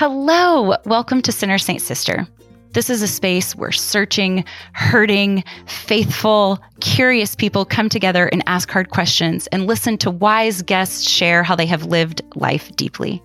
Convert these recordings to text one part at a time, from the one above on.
Hello, welcome to Sinner Saint Sister. This is a space where searching, hurting, faithful, curious people come together and ask hard questions and listen to wise guests share how they have lived life deeply.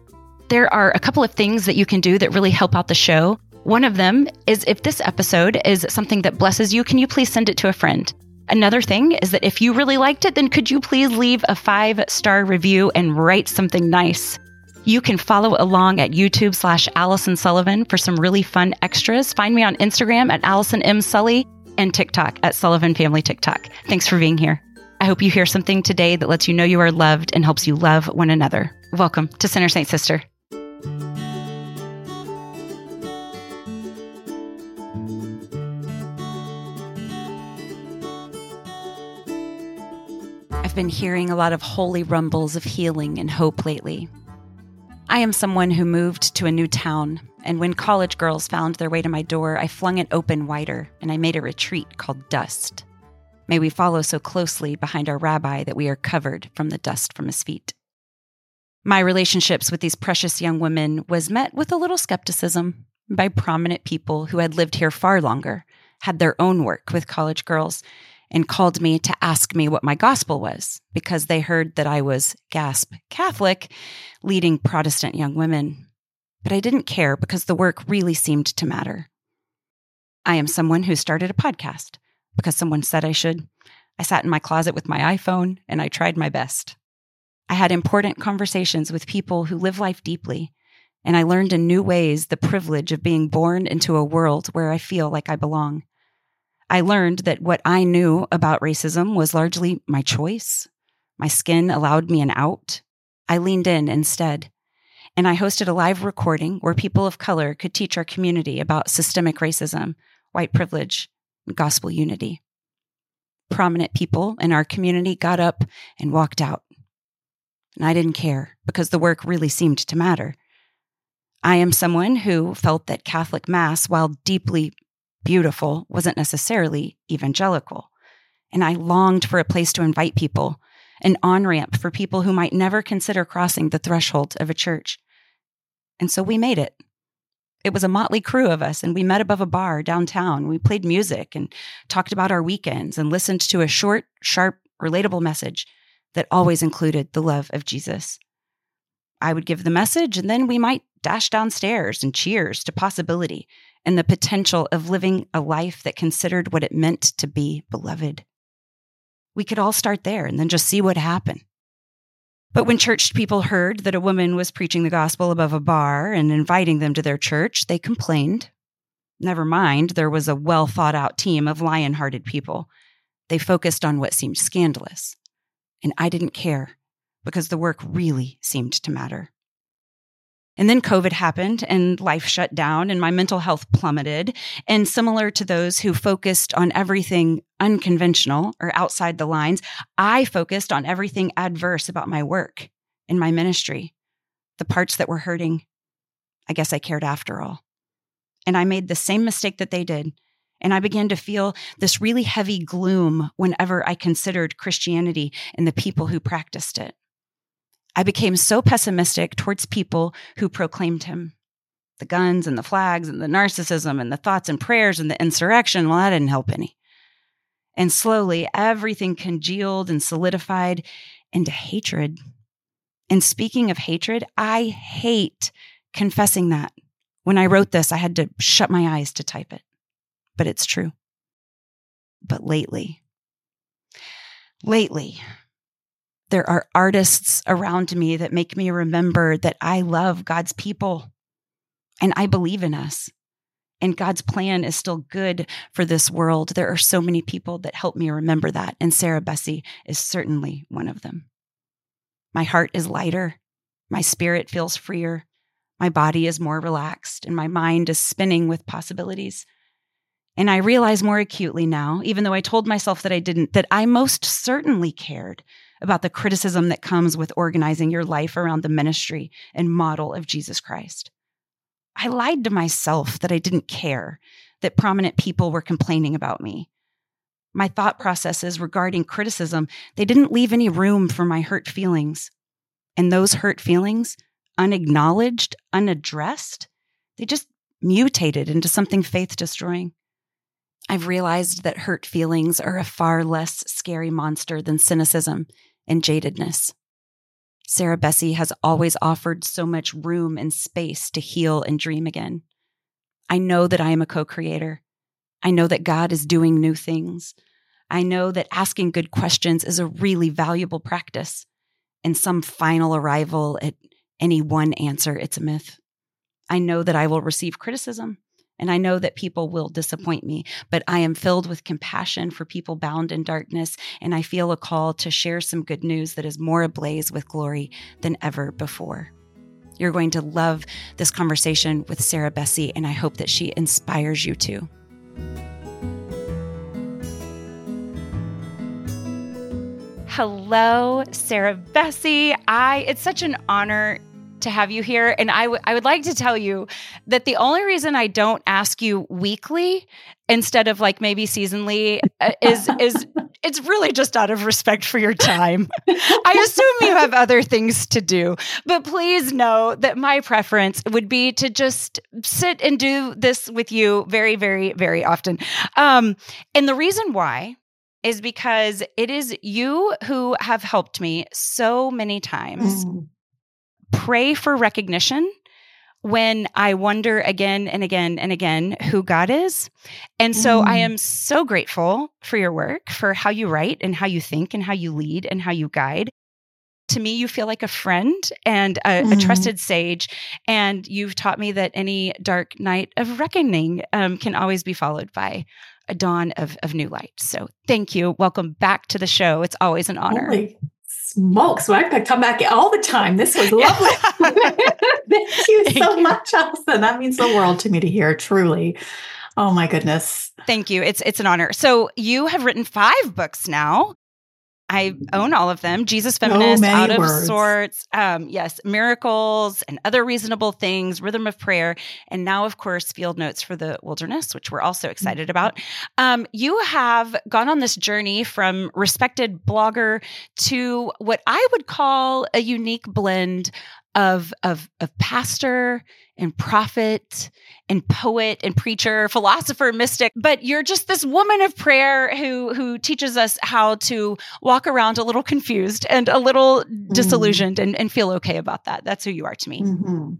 There are a couple of things that you can do that really help out the show. One of them is if this episode is something that blesses you, can you please send it to a friend? Another thing is that if you really liked it, then could you please leave a five star review and write something nice? You can follow along at YouTube slash Allison Sullivan for some really fun extras. Find me on Instagram at Allison M. Sully and TikTok at Sullivan Family TikTok. Thanks for being here. I hope you hear something today that lets you know you are loved and helps you love one another. Welcome to Sinner Saint Sister. I've been hearing a lot of holy rumbles of healing and hope lately. I am someone who moved to a new town, and when college girls found their way to my door, I flung it open wider and I made a retreat called Dust. May we follow so closely behind our rabbi that we are covered from the dust from his feet. My relationships with these precious young women was met with a little skepticism by prominent people who had lived here far longer, had their own work with college girls, and called me to ask me what my gospel was because they heard that I was, gasp, Catholic, leading Protestant young women. But I didn't care because the work really seemed to matter. I am someone who started a podcast because someone said I should. I sat in my closet with my iPhone and I tried my best. I had important conversations with people who live life deeply, and I learned in new ways the privilege of being born into a world where I feel like I belong. I learned that what I knew about racism was largely my choice. My skin allowed me an out. I leaned in instead. And I hosted a live recording where people of color could teach our community about systemic racism, white privilege, and gospel unity. Prominent people in our community got up and walked out. And I didn't care because the work really seemed to matter. I am someone who felt that Catholic Mass, while deeply beautiful wasn't necessarily evangelical. And I longed for a place to invite people, an on ramp for people who might never consider crossing the threshold of a church. And so we made it. It was a motley crew of us, and we met above a bar downtown. We played music and talked about our weekends and listened to a short, sharp, relatable message that always included the love of Jesus. I would give the message, and then we might dash downstairs and cheers to possibility and the potential of living a life that considered what it meant to be beloved. We could all start there and then just see what happened. But when church people heard that a woman was preaching the gospel above a bar and inviting them to their church, they complained. Never mind, there was a well thought out team of lion hearted people. They focused on what seemed scandalous. And I didn't care because the work really seemed to matter. And then COVID happened and life shut down and my mental health plummeted. And similar to those who focused on everything unconventional or outside the lines, I focused on everything adverse about my work and my ministry, the parts that were hurting. I guess I cared after all. And I made the same mistake that they did. And I began to feel this really heavy gloom whenever I considered Christianity and the people who practiced it. I became so pessimistic towards people who proclaimed him. The guns and the flags and the narcissism and the thoughts and prayers and the insurrection, well, that didn't help any. And slowly, everything congealed and solidified into hatred. And speaking of hatred, I hate confessing that. When I wrote this, I had to shut my eyes to type it. But it's true. But lately, lately, there are artists around me that make me remember that I love God's people and I believe in us. And God's plan is still good for this world. There are so many people that help me remember that. And Sarah Bessey is certainly one of them. My heart is lighter. My spirit feels freer. My body is more relaxed and my mind is spinning with possibilities. And I realize more acutely now, even though I told myself that I didn't, that I most certainly cared about the criticism that comes with organizing your life around the ministry and model of Jesus Christ. I lied to myself that I didn't care that prominent people were complaining about me. My thought processes regarding criticism, they didn't leave any room for my hurt feelings. And those hurt feelings, unacknowledged, unaddressed, they just mutated into something faith destroying. I've realized that hurt feelings are a far less scary monster than cynicism and jadedness. Sarah Bessey has always offered so much room and space to heal and dream again. I know that I am a co creator. I know that God is doing new things. I know that asking good questions is a really valuable practice. And some final arrival at any one answer, it's a myth. I know that I will receive criticism and I know that people will disappoint me, but I am filled with compassion for people bound in darkness. And I feel a call to share some good news that is more ablaze with glory than ever before. You're going to love this conversation with Sarah Bessey, and I hope that she inspires you too. Hello, Sarah Bessey. I it's such an honor to have you here. And I, w- I would like to tell you that the only reason I don't ask you weekly instead of like maybe seasonally uh, is is it's really just out of respect for your time. I assume you have other things to do, but please know that my preference would be to just sit and do this with you very, very, very often. Um, and the reason why is because it is you who have helped me so many times mm pray for recognition when I wonder again and again and again who God is. And so mm. I am so grateful for your work, for how you write and how you think and how you lead and how you guide. To me, you feel like a friend and a, mm. a trusted sage. And you've taught me that any dark night of reckoning um, can always be followed by a dawn of, of new light. So thank you. Welcome back to the show. It's always an honor. Holy smokes, well, I could come back all the time. This was lovely. Thank you Thank so you. much, Allison. That means the world to me to hear, truly. Oh my goodness. Thank you. It's it's an honor. So you have written five books now. I own all of them. Jesus Feminist, Out of words. Sorts, um, yes, Miracles and Other Reasonable Things, Rhythm of Prayer, and now, of course, Field Notes for the Wilderness, which we're also excited about. Um, you have gone on this journey from respected blogger to what I would call a unique blend of of of pastor and prophet and poet and preacher, philosopher, mystic, but you're just this woman of prayer who who teaches us how to walk around a little confused and a little mm-hmm. disillusioned and, and feel okay about that. That's who you are to me. Mm-hmm.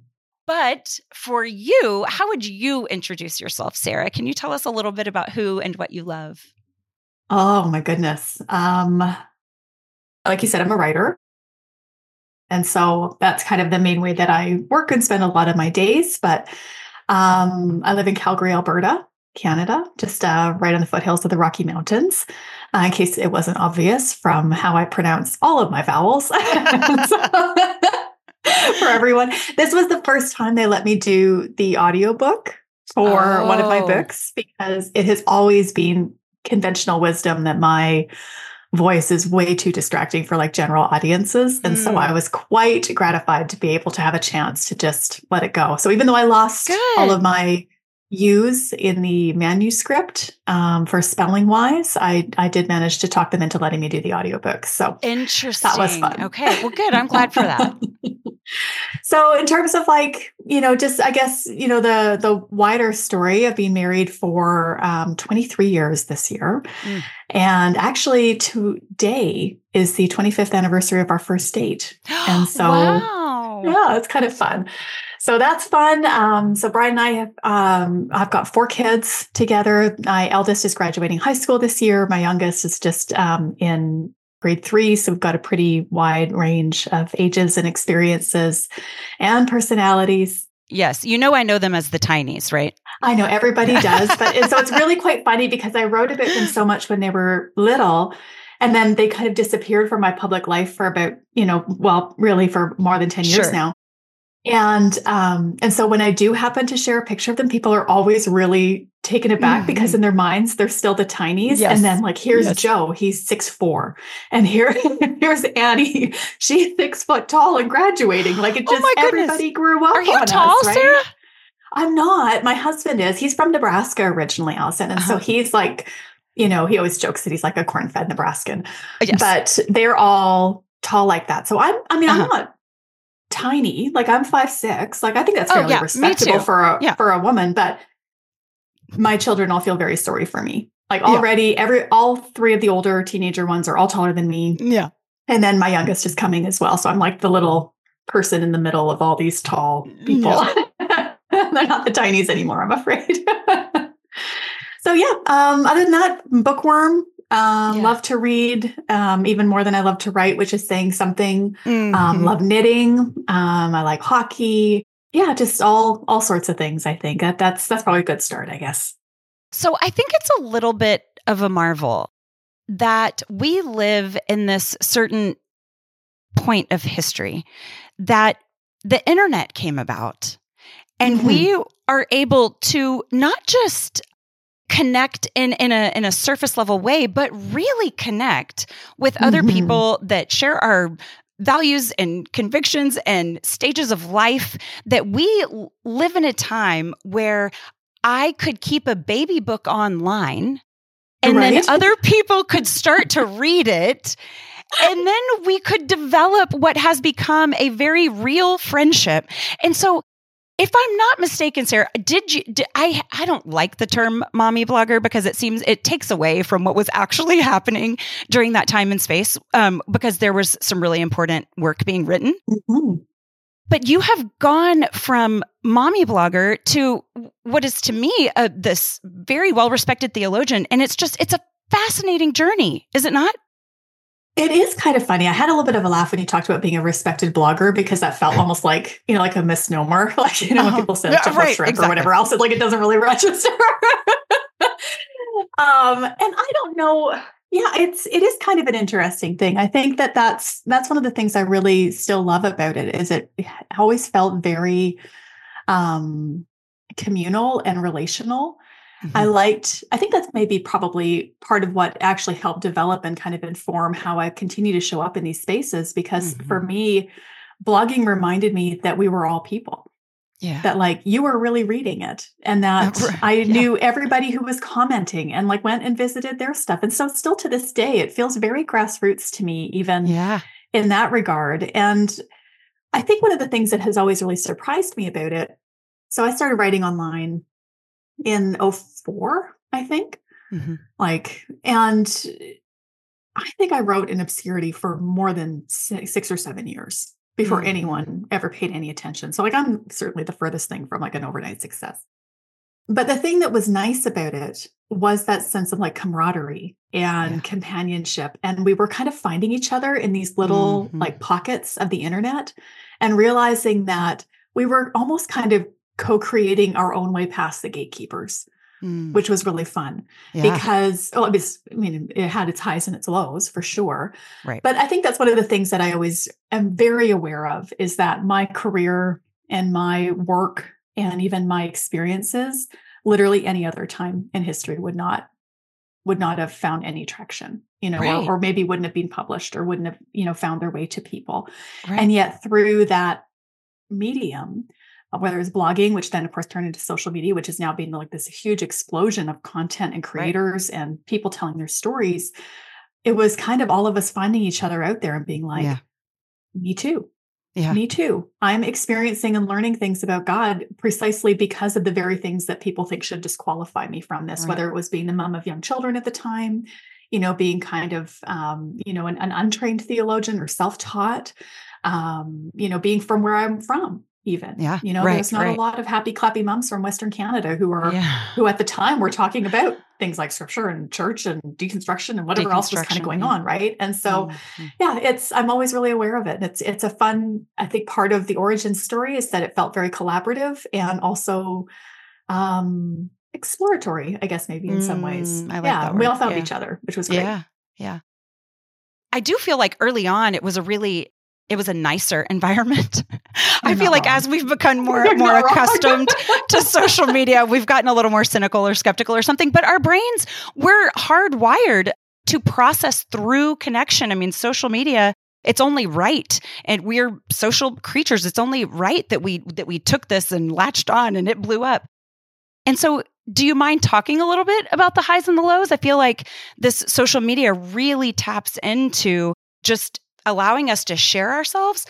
But for you, how would you introduce yourself, Sarah? Can you tell us a little bit about who and what you love? Oh my goodness. Um like you said, I'm a writer. And so that's kind of the main way that I work and spend a lot of my days. But um, I live in Calgary, Alberta, Canada, just uh, right on the foothills of the Rocky Mountains, uh, in case it wasn't obvious from how I pronounce all of my vowels. for everyone, this was the first time they let me do the audiobook for oh. one of my oh. books because it has always been conventional wisdom that my voice is way too distracting for like general audiences. And mm. so I was quite gratified to be able to have a chance to just let it go. So even though I lost Good. all of my use in the manuscript um, for spelling wise, I I did manage to talk them into letting me do the audiobook. So interesting. That was fun. Okay. Well, good. I'm glad for that. so in terms of like you know just i guess you know the the wider story of being married for um, 23 years this year mm. and actually today is the 25th anniversary of our first date and so wow. yeah it's kind of fun so that's fun. Um, so Brian and I have um, I've got four kids together. My eldest is graduating high school this year. My youngest is just um, in grade three. So we've got a pretty wide range of ages and experiences and personalities. Yes. You know, I know them as the tinies, right? I know everybody does. but and so it's really quite funny because I wrote about them so much when they were little. And then they kind of disappeared from my public life for about, you know, well, really for more than 10 years sure. now. And um, and so when I do happen to share a picture of them, people are always really taken aback mm-hmm. because in their minds they're still the tinies. Yes. And then like here's yes. Joe, he's six four, and here here's Annie, she's six foot tall and graduating. Like it oh just oh everybody grew up. Are you tall, us, right? Sarah? I'm not. My husband is. He's from Nebraska originally, Allison, and uh-huh. so he's like, you know, he always jokes that he's like a corn-fed Nebraskan. Yes. But they're all tall like that. So I'm. I mean, uh-huh. I'm not tiny. Like I'm five six. Like I think that's Oh, fairly yeah, respectable for a Yeah. for a woman. But my children all feel very sorry for me. Like Yeah. already, every all three of the older teenager ones are all taller than me, Yeah. and then my youngest is coming as well. So I'm like the little person in the middle of all these tall people. They're not the tinies anymore, I'm afraid. so yeah. Um, other than that, bookworm. Um, Yeah. Love to read, um, even more than I love to write, which is saying something um, Mhm. love knitting um, i like hockey yeah just all all sorts of things i think that that's that's probably a good start i guess So I think it's a little bit of a marvel that we live in this certain point of history that the internet came about and Mhm. we are able to not just connect in in a in a surface level way but really connect with other Mhm. people that share our values and convictions and stages of life that we live in a time where I could keep a baby book online and Right. then other people could start to read it. And then we could develop what has become a very real friendship. And so, if I'm not mistaken, Sarah, did you? Did, I I don't like the term "mommy blogger" because it seems it takes away from what was actually happening during that time and space. Um, because there was some really important work being written. Mhm. But you have gone from mommy blogger to what is to me uh, this very well respected theologian. And it's just, it's a fascinating journey, is it not? It is kind of funny. I had a little bit of a laugh when you talked about being a respected blogger because that felt almost like you know like a misnomer. Like you know when Uh-huh. people say Yeah, jumbo right, shrimp exactly. or whatever else it like it doesn't really register. Um and i don't know yeah it's it is kind of an interesting thing. I think that that's that's one of the things i really still love about it is it always felt very um communal and relational Mm-hmm. I liked, I think that's maybe probably part of what actually helped develop and kind of inform how I continue to show up in these spaces. Because for Mhm. me, blogging reminded me that we were all people, yeah. that like you were really reading it, and that right. I Yeah. knew everybody who was commenting and like went and visited their stuff. And so, still to this day, it feels very grassroots to me, even yeah. in that regard. And I think one of the things that has always really surprised me about it. So I started writing online in 04, I think. Mhm. Like, and I think I wrote in obscurity for more than six, or seven years before Mhm. anyone ever paid any attention. So, like, I'm certainly the furthest thing from like an overnight success. But the thing that was nice about it was that sense of like camaraderie and Yeah. companionship. And we were kind of finding each other in these little Mhm. like pockets of the internet and realizing that we were almost kind of co creating our own way past the gatekeepers, Mm. which was really fun yeah. because oh, it was, I mean, it had its highs and its lows for sure. Right. But I think that's one of the things that I always am very aware of is that my career and my work and even my experiences, literally any other time in history would not would not have found any traction, you know, Right. or, or maybe wouldn't have been published or wouldn't have, you know, found their way to people. right. And yet through that medium, whether it's blogging, which then of course turned into social media, which is now being like this huge explosion of content and creators and people telling their stories, it was kind of all of us finding each other out there and being like, Yeah. me too. Yeah. Me too. I'm experiencing and learning things about God precisely because of the very things that people think should disqualify me from this, Right. whether it was being the mom of young children at the time, you know, being kind of, um, you know, an, an untrained theologian or self taught, um, you know, being from where I'm from, even. Yeah, You know, right, there's not right. a lot of happy, clappy mums from Western Canada who are, yeah. who at the time were talking about things like scripture and church and deconstruction and whatever else was kind of going yeah. on. Right. And so, Mhm. yeah it's i'm always really aware of it it's it's a fun i think part of the origin story is that it felt very collaborative and also um exploratory i guess maybe in some ways Mm, I like yeah we all found yeah. each other which was great Yeah. Yeah. I do feel like early on it was a really it was a nicer environment. I feel like wrong. as we've become more You're more accustomed to social media, we've gotten a little more cynical or skeptical or something, but our brains we're hardwired to process through connection. I mean, social media it's only right and we're social creatures it's only right that we that we took this and latched on and it blew up and so do you mind talking a little bit about the highs and the lows i feel like this social media really taps into just allowing us to share ourselves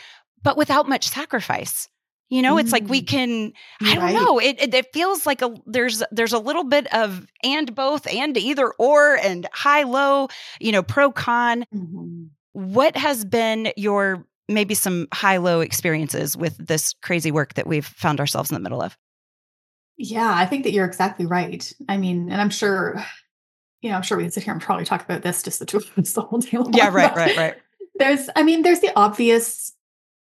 but without much sacrifice. You know, it's like we mm. can, I don't right. know. It, it, it feels like a there's there's a little bit of and both and either or and high low, you know, pro con. Mm-hmm. What has been your maybe some high low experiences with this crazy work that we've found ourselves in the middle of? Yeah, I think that you're exactly right. I mean, and I'm sure, you know, I'm sure we can sit here and probably talk about this just the two of us the whole day long. Yeah, right, right, right. There's, I mean, there's the obvious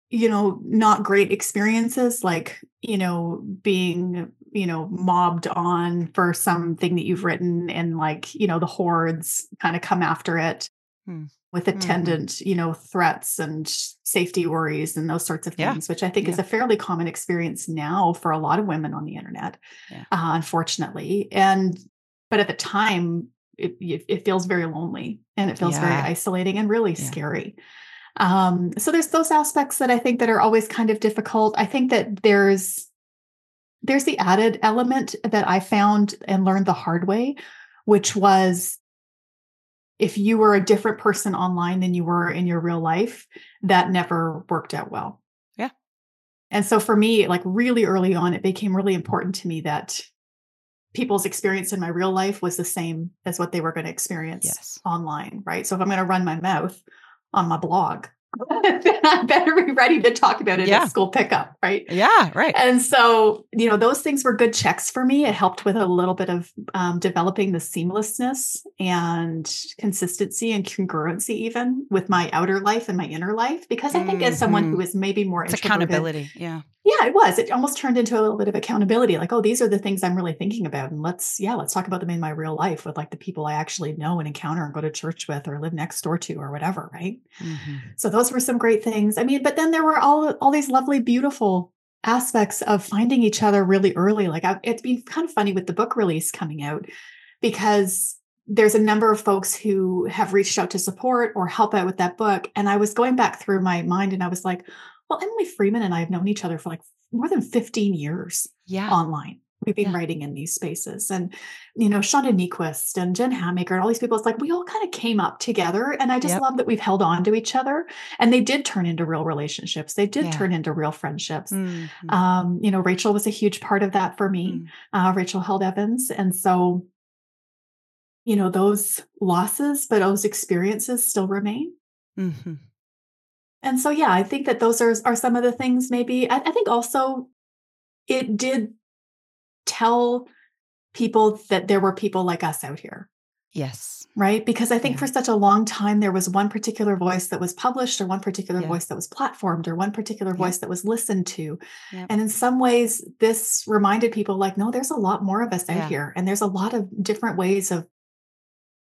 you know, not great experiences like, you know, being, you know, mobbed on for something that you've written and like, you know, the hordes kind of come after it hmm. with hmm. attendant, mm. you know, threats and safety worries and those sorts of things, yeah. which I think yeah. is a fairly common experience now for a lot of women on the internet, yeah. uh, unfortunately. And, but at the time, it, it, feels very lonely and it feels very isolating and really scary. Um, so there's those aspects that I think that are always kind of difficult. I think that there's there's the added element that I found and learned the hard way, which was if you were a different person online than you were in your real life, that never worked out well. Yeah. And so for me, like really early on, it became really important to me that people's experience in my real life was the same as what they were going to experience yes. online, right? So if I'm going to run my mouth on my blog. I better be ready to talk about it yeah. at school pickup, right? Yeah, right. And so, you know, those things were good checks for me. It helped with a little bit of um, developing the seamlessness and consistency and congruency, even with my outer life and my inner life. Because I think, mm-hmm. as someone who mm-hmm. maybe more it's accountability, yeah, yeah, it was. It almost turned into a little bit of accountability. Like, oh, these are the things I'm really thinking about. And let's, yeah, let's talk about them in my real life with like the people I actually know and encounter and go to church with or live next door to or whatever. Right. Mm-hmm. So those were some great things. I mean, but then there were all, all these lovely, beautiful aspects of finding each other really early. Like I, it's been kind of funny with the book release coming out because there's a number of folks who have reached out to support or help out with that book. And I was going back through my mind and I was like, well, Emily Freeman and I have known each other for like more than 15 years yeah. online. We've been yeah. writing in these spaces. And, you know, Shauna Niequist and Jen Hatmaker and all these people, it's like we all kind of came up together. And I just yep. love that we've held on to each other. And they did turn into real relationships. They did yeah. turn into real friendships. Mm-hmm. Um, you know, Rachel was a huge part of that for me, mm. uh, Rachel Held Evans. And so, you know, those losses, but those experiences still remain. Mm-hmm. And so, yeah, I think that those are, are some of the things maybe. I, I think also it did tell people that there were people like us out here. Yes. Right. Because I think yeah. for such a long time, there was one particular voice that was published, or one particular yeah. voice that was platformed, or one particular yeah. voice that was listened to. And in some ways, this reminded people like, no, there's a lot more of us out here. And there's a lot of different ways of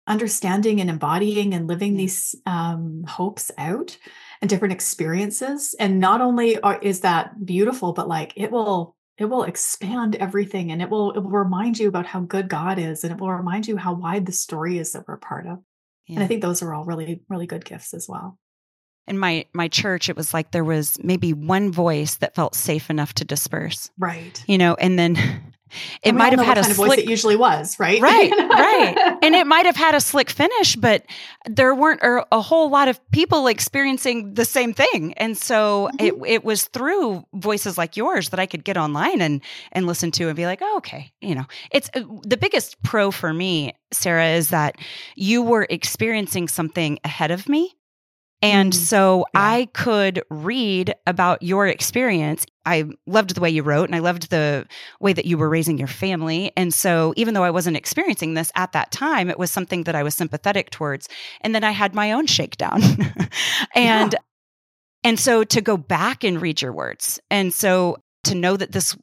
understanding and embodying and living these um, hopes out and different experiences. And not only are, is that beautiful but like it will it will expand everything and it will it will remind you about how good god is and it will remind you how wide the story is that we're part of. Yeah. and i think those are all really really good gifts as well. In my my church it was like there was maybe one voice that felt safe enough to disperse right. you know and then it might have had a slick, voice it usually was, right? Right, right. And it might have had a slick finish, but there weren't a, whole lot of people experiencing the same thing. And so mm-hmm. it it was through voices like yours that I could get online and and listen to and be like, oh, okay, you know, it's uh, the biggest pro for me, Sarah, is that you were experiencing something ahead of me and mm, so yeah. I could read about your experience. I loved the way you wrote and I loved the way that you were raising your family. And so even though I wasn't experiencing this at that time, it was something that I was sympathetic towards. And then I had my own shakedown. and yeah. and so to go back and read your words. And so to know that this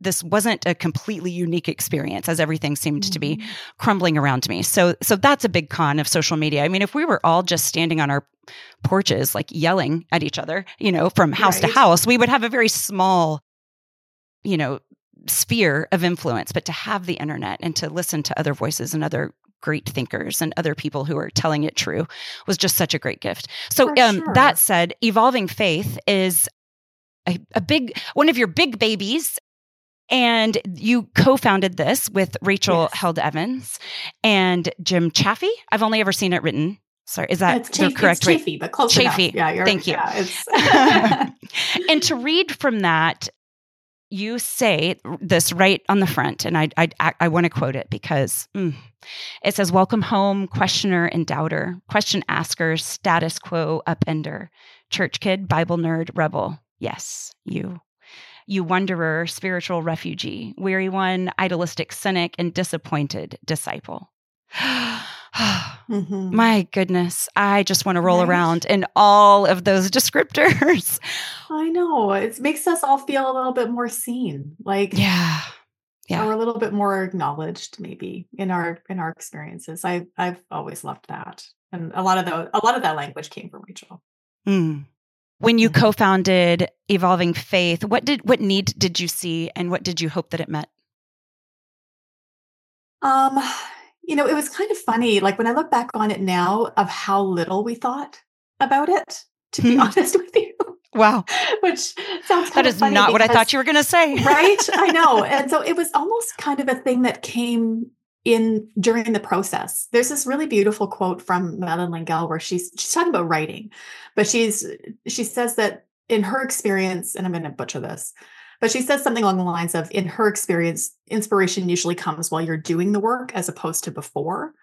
this wasn't a completely unique experience as everything seemed mm-hmm. to be mm-hmm. crumbling around me. So so that's a big con of social media. I mean, if we were all just standing on our porches like yelling at each other, you know, from house right. to house, we would have a very small you know, sphere of influence, but to have the internet and to listen to other voices and other great thinkers and other people who are telling it true was just such a great gift. So um, sure. that said, evolving faith is a, a, big one of your big babies and you co-founded this with Rachel yes. Held Evans and Jim Chaffee. I've only ever seen it written Sorry, is that it's the chafy, correct it's way? but close Chafy. enough. Yeah, you're, Thank you. Yeah, it's and to read from that, you say this right on the front, and I I, I want to quote it because mm, it says, "Welcome home, questioner and doubter, question asker, status quo upender, church kid, Bible nerd, rebel. Yes, you." You wanderer, spiritual refugee, weary one, idealistic cynic, and disappointed disciple. Mhm. My goodness, I just want to roll Right? around in all of those descriptors. I know. It makes us all feel a little bit more seen. Like yeah. Yeah. or a little bit more acknowledged maybe in our in our experiences. I I've always loved that. And a lot of the a lot of that language came from Rachel. Mm. When you Mhm. co-founded Evolving Faith, what did what need did you see and what did you hope that it met? Um, you know, it was kind of funny. Like when I look back on it now of how little we thought about it, to be Hmm. honest with you, Wow. which sounds That is not what I thought you were going to say. right? I know. And so it was almost kind of a thing that came in during the process. There's this really beautiful quote from Madeleine L'Engle where she's she's talking about writing, but she's she says that in her experience, and I'm going to butcher this, but she says something along the lines of in her experience, inspiration usually comes while you're doing the work as opposed to before.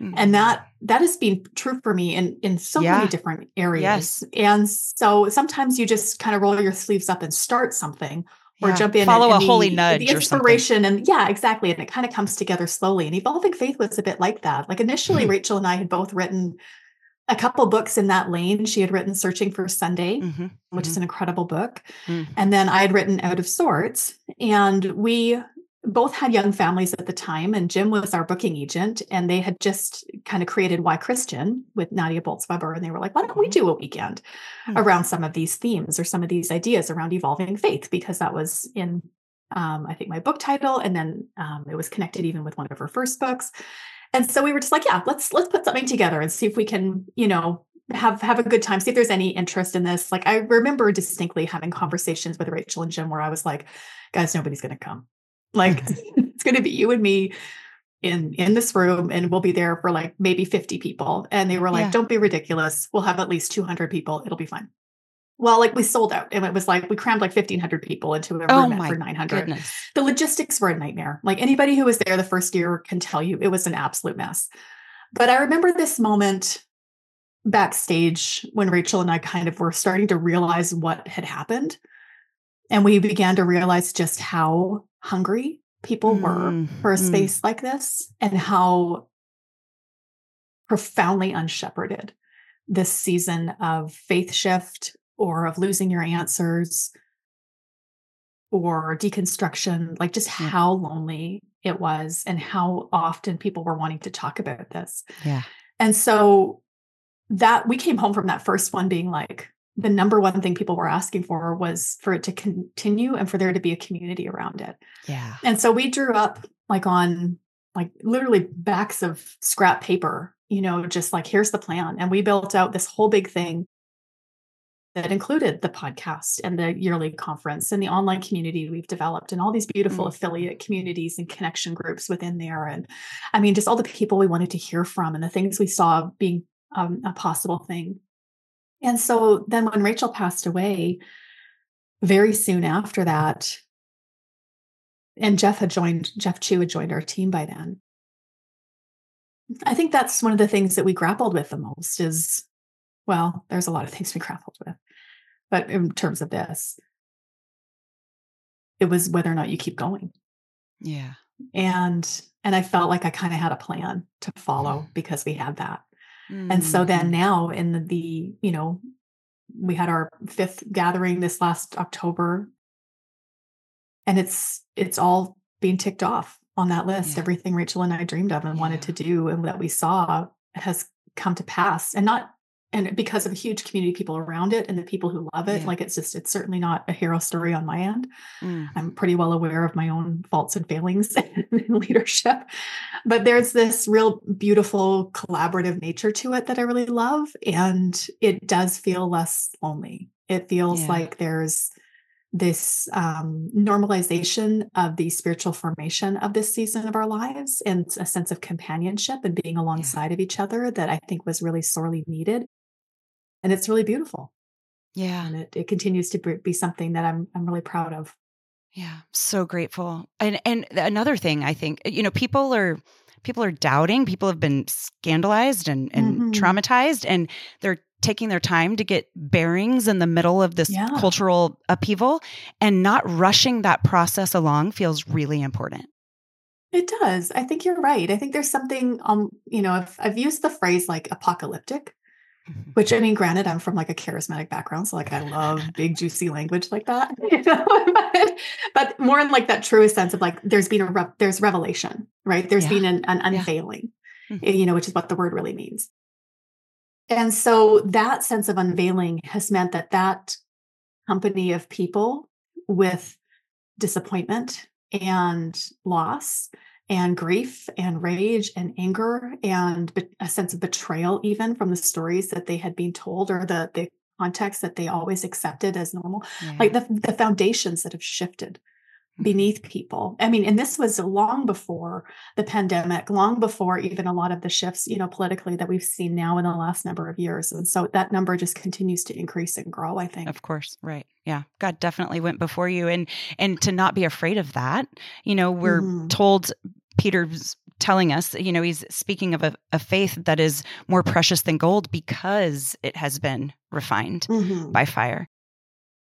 And that mm-hmm. that has been true for me in in so Yeah. many different areas. Yes. And so sometimes you just kind of roll your sleeves up and start something or Yeah. jump in Follow and, a holy the, nudge the or inspiration and yeah exactly and it kind of comes together slowly and evolving faith was a bit like that like initially Mhm. rachel and i had both written a couple books in that lane she had written searching for sunday Mhm. which is an incredible book Mm. and then i had written out of sorts and we both had young families at the time and jim was our booking agent and they had just kind of created why christian with Nadia Bolz-Weber and they were like why don't we do a weekend Hmm. around some of these themes or some of these ideas around evolving faith? Because that was in um, i think my book title and then um, it was connected even with one of her first books. And so we were just like yeah let's let's put something together and see if we can you know have have a good time see if there's any interest in this. Like i remember distinctly having conversations with rachel and jim where i was like guys nobody's going to come like it's going to be you and me in in this room and we'll be there for like maybe 50 people and they were like Yeah. don't be ridiculous we'll have at least 200 people it'll be fine well like we sold out and it was like we crammed like 1500 people into a oh room Oh for 900 Goodness. the logistics were a nightmare. Like anybody who was there the first year can tell you it was an absolute mess. But I remember this moment backstage when Rachel and I kind of were starting to realize what had happened. And we began to realize just how hungry people were Mm, for a mm. space like this and how profoundly unshepherded this season of faith shift or of losing your answers or deconstruction, like just Yeah. how lonely it was and how often people were wanting to talk about this. Yeah. And so that we came home from that first one being like the number one thing people were asking for was for it to continue and for there to be a community around it. Yeah. And so we drew up like on like literally backs of scrap paper, you know, just like here's the plan. And we built out this whole big thing that included the podcast and the yearly conference and the online community we've developed and all these beautiful Mm. affiliate communities and connection groups within there. And I mean, just all the people we wanted to hear from and the things we saw being um, a possible thing. And so then when Rachel passed away, very soon after that, and Jeff had joined, Jeff Chu had joined our team by then. I think that's one of the things that we grappled with the most is, well, there's a lot of things we grappled with, but in terms of this, it was whether or not you keep going. Yeah. And and I felt like I kind of had a plan to follow mm-hmm. because we had that. And so Mm, then now in the, the, you know, we had our fifth gathering this last October. And it's it's all being ticked off on that list. Yeah. Everything Rachel and I dreamed of and wanted to do and that we saw has come to pass. And not and because of a huge community of people around it and the people who love it. Yeah. Like it's just it's certainly not a hero story on my end. mm, I'm pretty well aware of my own faults and failings in leadership. But there's this real beautiful collaborative nature to it that I really love. And it does feel less lonely. It feels Yeah. like there's this um, normalization of the spiritual formation of this season of our lives and a sense of companionship and being alongside yeah. of each other that I think was really sorely needed. And it's really beautiful. Yeah. And it, it continues to be something that I'm, I'm really proud of. Yeah. So grateful. And, and another thing I think, you know, people are, people are doubting people have been scandalized and, and mm-hmm. traumatized and they're taking their time to get bearings in the middle of this yeah. cultural upheaval and not rushing that process along feels really important. It does. I think you're right. I think there's something um, you know, I've, I've used the phrase like apocalyptic. which I mean, granted, I'm from like a charismatic background, so like I love big juicy language like that, you know. but, but, more in like that truest sense of like there's been a re- there's revelation, right? There's yeah. been an, an unveiling, yeah. mm-hmm. you know, which is what the word really means. And so that sense of unveiling has meant that that company of people with disappointment and loss and grief and rage and anger and a sense of betrayal even from the stories that they had been told or the the context that they always accepted as normal yeah. like the, the foundations that have shifted beneath people. I mean, and this was long before the pandemic, long before even a lot of the shifts, you know, politically that we've seen now in the last number of years. And so that number just continues to increase and grow, I think. Of course, right. Yeah. God definitely went before you and and to not be afraid of that. You know, we're mm. told Peter's telling us, you know, he's speaking of a, a, faith that is more precious than gold because it has been refined mm-hmm. by fire.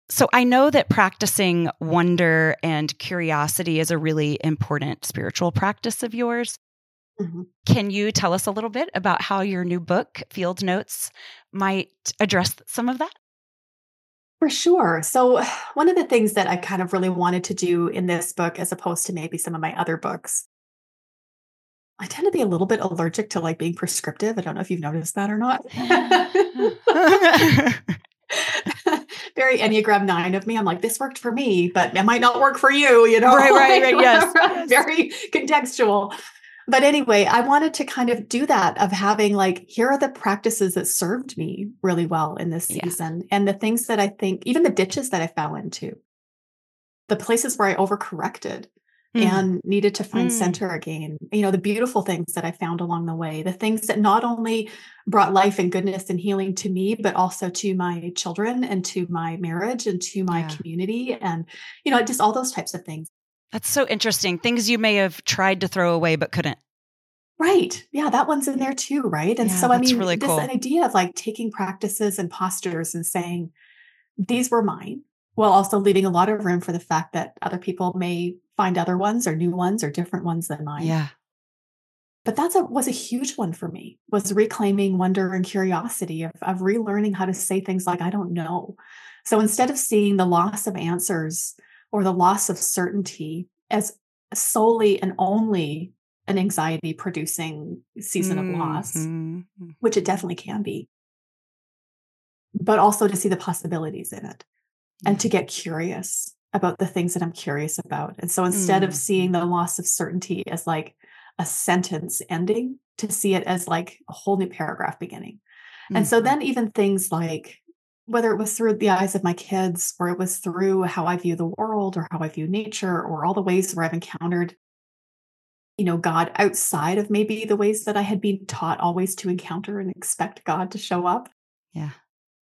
So I know that practicing wonder and curiosity is a really important spiritual practice of yours. Mm-hmm. Can you tell us a little bit about how your new book, Field Notes, might address some of that? For sure. So, one of the things that I kind of really wanted to do in this book, as opposed to maybe some of my other books, I tend to be a little bit allergic to like being prescriptive. I don't know if you've noticed that or not. very Enneagram nine of me. I'm like, this worked for me, but it might not work for you, you know? Right, right, right. yes, yes. Very contextual. But anyway, I wanted to kind of do that of having like, here are the practices that served me really well in this season. Yeah. And the things that I think, even the ditches that I fell into, the places where I overcorrected, mm. and needed to find mm. center again. You know, the beautiful things that I found along the way, the things that not only brought life and goodness and healing to me, but also to my children and to my marriage and to my yeah. community and, you know, just all those types of things. That's so interesting. Things you may have tried to throw away but couldn't. Right. Yeah, that one's in there too, right? And yeah, so I mean really this idea of like taking practices and postures and saying, these were mine, while also leaving a lot of room for the fact that other people may find other ones or new ones or different ones than mine. Yeah. But that's a was a huge one for me was reclaiming wonder and curiosity of, of relearning how to say things like I don't know. So instead of seeing the loss of answers or the loss of certainty as solely and only an anxiety producing season mm-hmm. of loss, mm-hmm. which it definitely can be, but also to see the possibilities in it and to get curious about the things that I'm curious about. And so instead mm. of seeing the loss of certainty as like a sentence ending, to see it as like a whole new paragraph beginning. Mm. And so mm-hmm. then even things like whether it was through the eyes of my kids or it was through how I view the world or how I view nature or all the ways where I've encountered you know God outside of maybe the ways that I had been taught always to encounter and expect God to show up. Yeah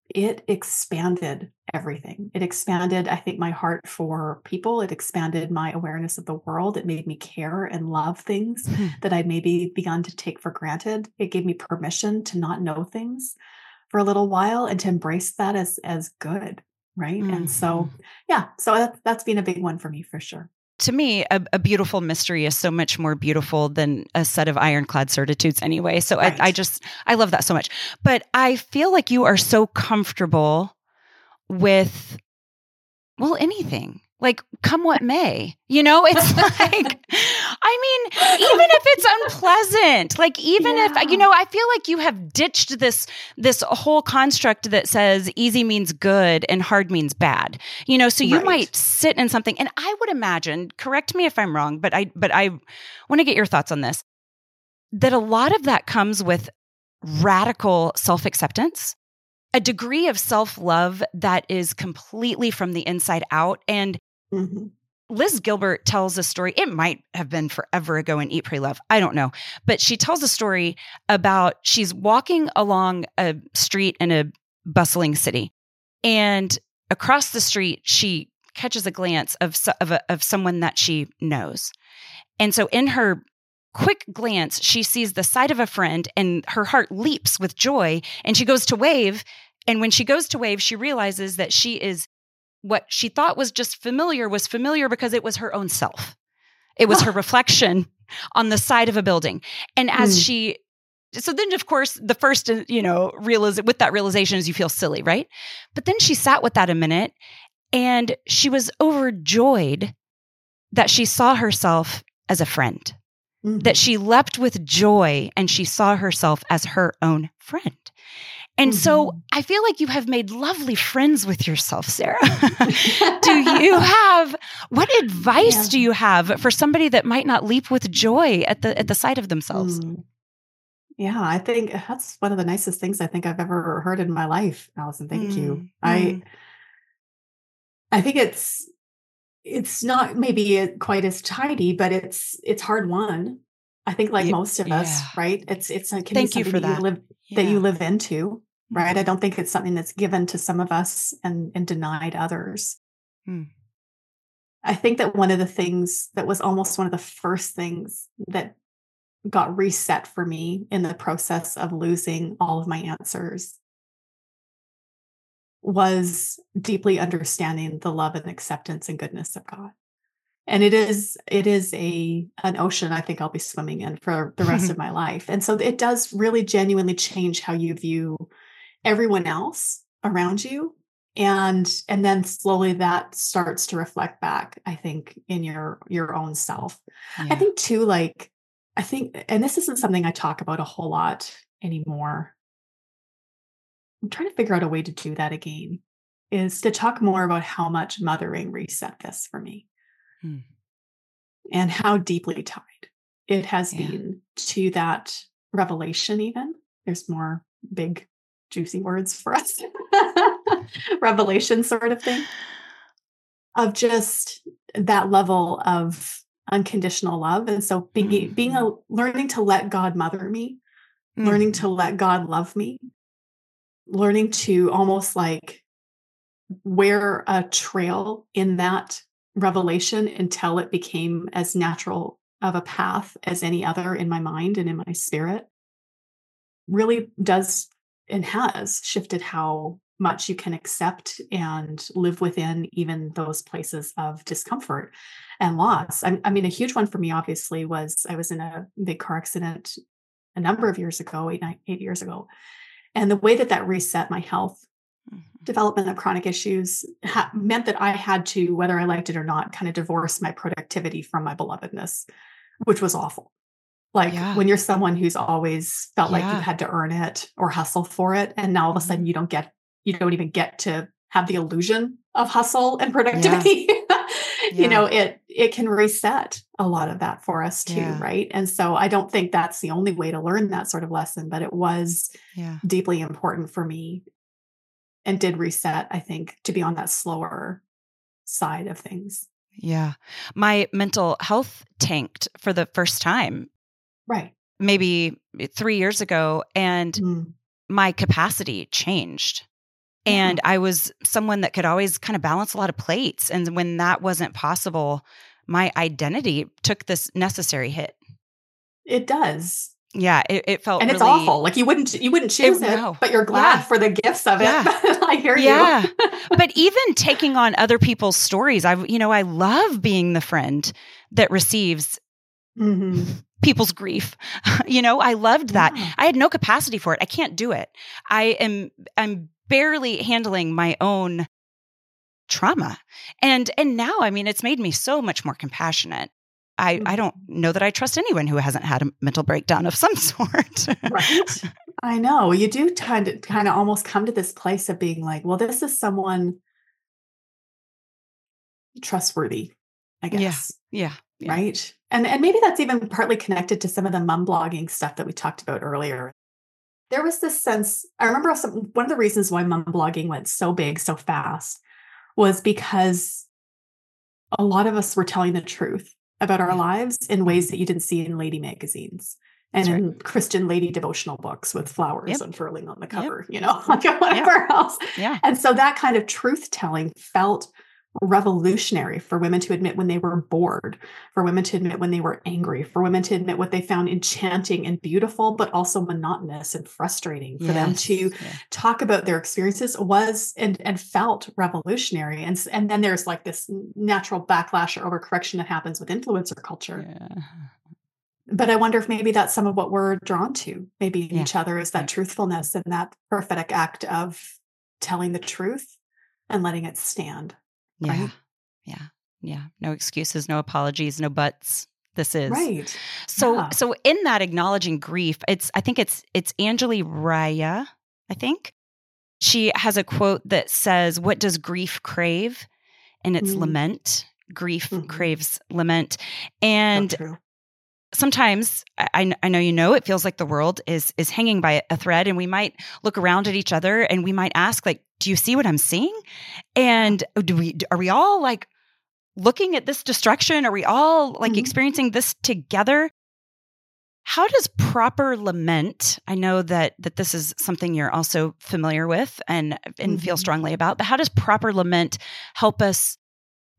it expanded everything. It expanded, I think, my heart for people. It expanded my awareness of the world. It made me care and love things mm-hmm. that I'd maybe begun to take for granted. It gave me permission to not know things for a little while and to embrace that as as good. Right. Mm-hmm. And so, yeah, so that, that's been a big one for me for sure to me, a, a, beautiful mystery is so much more beautiful than a set of ironclad certitudes anyway. So right. I, I just, I love that so much. But I feel like you are so comfortable with, well, anything like come what may you know it's like i mean even if it's unpleasant like even yeah. if you know i feel like you have ditched this this whole construct that says easy means good and hard means bad you know so you right. might sit in something and i would imagine correct me if i'm wrong but i but i want to get your thoughts on this that a lot of that comes with radical self-acceptance a degree of self love that is completely from the inside out. And mm-hmm. Liz Gilbert tells a story. It might have been forever ago in Eat, Pray, Love. I don't know. But she tells a story about she's walking along a street in a bustling city. And across the street, she catches a glance of, of, a, of someone that she knows. And so in her quick glance, she sees the sight of a friend and her heart leaps with joy and she goes to wave. And when she goes to wave, she realizes that she is what she thought was just familiar was familiar because it was her own self. It was her reflection on the side of a building. And as mm. she so then of course the first you know realize with that realization is you feel silly right but then she sat with that a minute and she was overjoyed that she saw herself as a friend mm-hmm. that she leapt with joy and she saw herself as her own friend and mm-hmm. so I feel like you have made lovely friends with yourself, Sarah. do you have what advice yeah. do you have for somebody that might not leap with joy at the at the sight of themselves? Mm. Yeah, I think that's one of the nicest things I think I've ever heard in my life, Allison. Thank mm. you. I mm. I think it's it's not maybe quite as tidy, but it's it's hard won. I think like yeah, most of us, right? It's it's a thank you for that. You live, yeah. that you live into, right? Mm-hmm. I don't think it's something that's given to some of us and and denied others. Mm. I think that one of the things that was almost one of the first things that got reset for me in the process of losing all of my answers was deeply understanding the love and acceptance and goodness of God. And it is it is a an ocean I think I'll be swimming in for the rest of my life. And so it does really genuinely change how you view everyone else around you and and then slowly that starts to reflect back i think in your your own self yeah. i think too like I think, and this isn't something I talk about a whole lot anymore. I'm trying to figure out a way to do that again, is to talk more about how much mothering reset this for me hmm. and how deeply tied it has yeah. been to that revelation, even. There's more big, juicy words for us. revelation sort of thing of just that level of unconditional love and so being mm-hmm. being a learning to let god mother me mm-hmm. learning to let god love me learning to almost like wear a trail in that revelation until it became as natural of a path as any other in my mind and in my spirit really does and has shifted how much you can accept and live within even those places of discomfort and loss. I, I, mean, a huge one for me, obviously, was I was in a big car accident a number of years ago, eight, nine, eight years ago. And the way that that reset my health, mm-hmm. development of chronic issues, ha- meant that I had to, whether I liked it or not, kind of divorce my productivity from my belovedness, which was awful. Like yeah. when you're someone who's always felt yeah. like you had to earn it or hustle for it, and now all of a sudden mm-hmm. you don't get, you don't even get to have the illusion of hustle and productivity. Yeah. you know it it can reset a lot of that for us too right and so i don't think that's the only way to learn that sort of lesson but it was deeply important for me and did reset i think to be on that slower side of things yeah my mental health tanked for the first time right maybe 3 years ago and mm. my capacity changed and I was someone that could always kind of balance a lot of plates. And when that wasn't possible, my identity took this necessary hit. It does. Yeah, it, it felt and really, it's awful. Like you wouldn't you wouldn't choose it, it no. but you're glad yeah. for the gifts of it. Yeah. I hear yeah. you. but even taking on other people's stories, I you know I love being the friend that receives mm-hmm. People's grief. you know, I loved that. Yeah. I had no capacity for it. I can't do it. I am I'm barely handling my own trauma. And and now I mean it's made me so much more compassionate. I, I mm-hmm. don't know that I trust anyone who hasn't had a mental breakdown of some sort. right. I know. You do kind of kind of almost come to this place of being like, well, this is someone trustworthy, I guess. Yeah. Yeah. Right. And and maybe that's even partly connected to some of the mom blogging stuff that we talked about earlier there was this sense. I remember some, one of the reasons why mom blogging went so big so fast was because a lot of us were telling the truth about our lives in mm-hmm. ways that you didn't see in lady magazines and in Christian lady devotional books with flowers yep. unfurling on the cover, yep. you know, like whatever yep. else. Yeah. And so that kind of truth telling felt revolutionary for women to admit when they were bored, for women to admit when they were angry, for women to admit what they found enchanting and beautiful, but also monotonous and frustrating. For yes. them to yeah. talk about their experiences was and and felt revolutionary. And and then there's like this natural backlash or overcorrection that happens with influencer culture. Yeah. But I wonder if maybe that's some of what we're drawn to, maybe yeah. each other, is that truthfulness and that prophetic act of telling the truth and letting it stand. Yeah. Right? Yeah. Yeah. No excuses, no apologies, no buts. This is right. So yeah. so in that acknowledging grief, it's I think it's it's Anjali Raya, I think. She has a quote that says, What does grief crave? And it's mm. lament. Grief mm-hmm. craves lament. And sometimes I, I know you know it feels like the world is is hanging by a thread and we might look around at each other and we might ask like do you see what i'm seeing? And do we are we all like looking at this destruction? Are we all like mm-hmm. experiencing this together? How does proper lament i know that that this is something you're also familiar with and and mm-hmm. feel strongly about but how does proper lament help us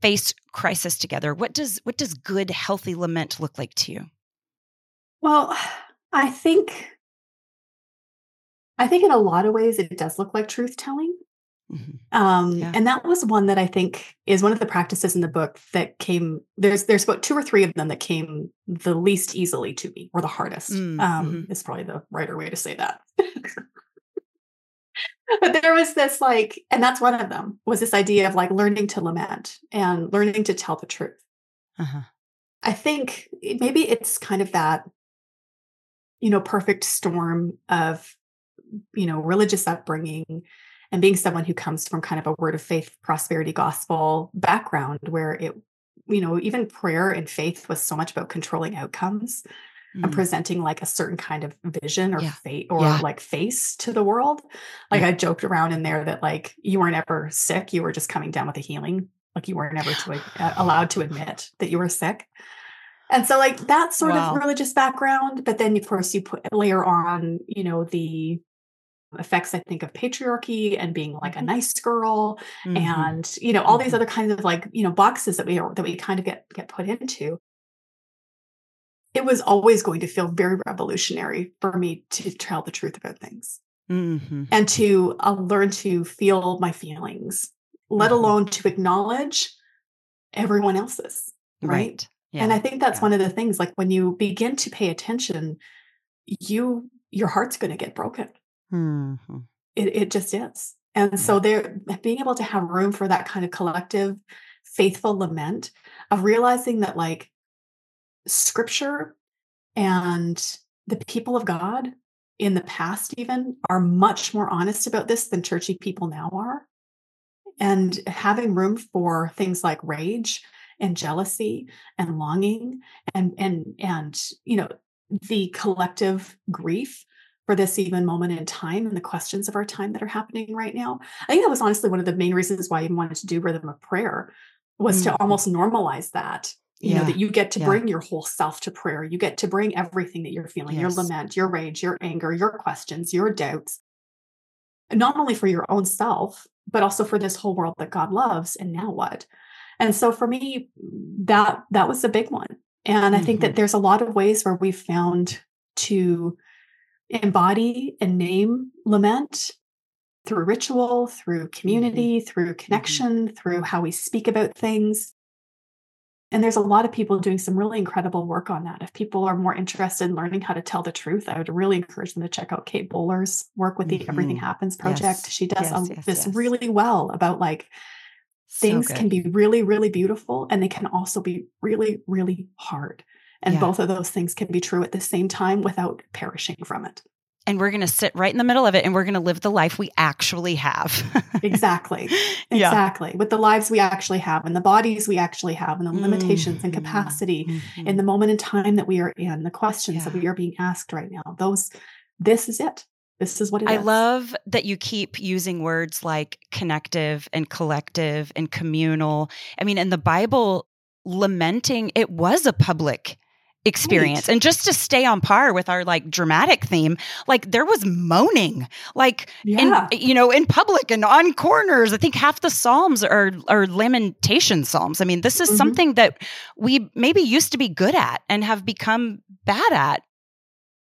face crisis together? What does what does good healthy lament look like to you well, I think I think in a lot of ways it does look like truth telling. Mm-hmm. Um, yeah. And that was one that I think is one of the practices in the book that came. There's there's about two or three of them that came the least easily to me, or the hardest. Mm, um, mm-hmm. Um, is probably the righter way to say that. but there was this like, and that's one of them was this idea of like learning to lament and learning to tell the truth. Uh-huh. I think maybe it's kind of that you know, perfect storm of, you know, religious upbringing and being someone who comes from kind of a word of faith, prosperity gospel background where it, you know, even prayer and faith was so much about controlling outcomes mm. and presenting like a certain kind of vision or yeah. fate or yeah. like face to the world. Like yeah. I joked around in there that like you weren't ever sick, you were just coming down with a healing. Like you were never to, uh, allowed to admit that you were sick. And so like that sort wow. of religious background, but then of course you put layer on, you know, the effects I think of patriarchy and being like a mm-hmm. nice girl mm-hmm. and you know all these mm-hmm. other kinds of like you know boxes that we are that we kind of get get put into it was always going to feel very revolutionary for me to tell the truth about things mm-hmm. and to uh, learn to feel my feelings let mm-hmm. alone to acknowledge everyone else's right, right. Yeah. And I think that's yeah. one of the things like when you begin to pay attention, you your heart's going to get broken. Mm-hmm. It it just is. And yeah. so there being able to have room for that kind of collective faithful lament of realizing that like scripture and the people of God in the past even are much more honest about this than churchy people now are. And having room for things like rage and jealousy and longing and and and you know the collective grief for this even moment in time and the questions of our time that are happening right now. I think that was honestly one of the main reasons why I even wanted to do rhythm of prayer was mm-hmm. to almost normalize that. You yeah. know, that you get to yeah. bring your whole self to prayer. You get to bring everything that you're feeling, yes. your lament, your rage, your anger, your questions, your doubts, not only for your own self, but also for this whole world that God loves. And now what? And so for me, that that was a big one. And I mm-hmm. think that mm-hmm. there's a lot of ways where we've found to embody and name lament through ritual, through mm-hmm. community, mm-hmm. through connection, mm-hmm. through how we speak about things. And there's a lot of people doing some really incredible work on that. If people are more interested in learning how to tell the truth, I would really encourage them to check out Kate Bowler's work with the mm-hmm. Everything Happens project. Yes. She does yes, yes, this really well about like things so can be really, really beautiful and they can also be really, really hard. And yeah. both of those things can be true at the same time without perishing from it. And we're going to sit right in the middle of it and we're going to live the life we actually have. exactly. Exactly. Yeah. With the lives we actually have and the bodies we actually have and the limitations mm-hmm. and capacity mm-hmm. in the moment in time that we are in, the questions yeah. that we are being asked right now. Those, this is it. This is what it I is. love that you keep using words like connective and collective and communal. I mean, in the Bible, lamenting, it was a public experience. Right. And just to stay on par with our like dramatic theme, like there was moaning, like yeah. in you know, in public and on corners. I think half the psalms are are lamentation psalms. I mean, this is Mhm. something that we maybe used to be good at and have become bad at.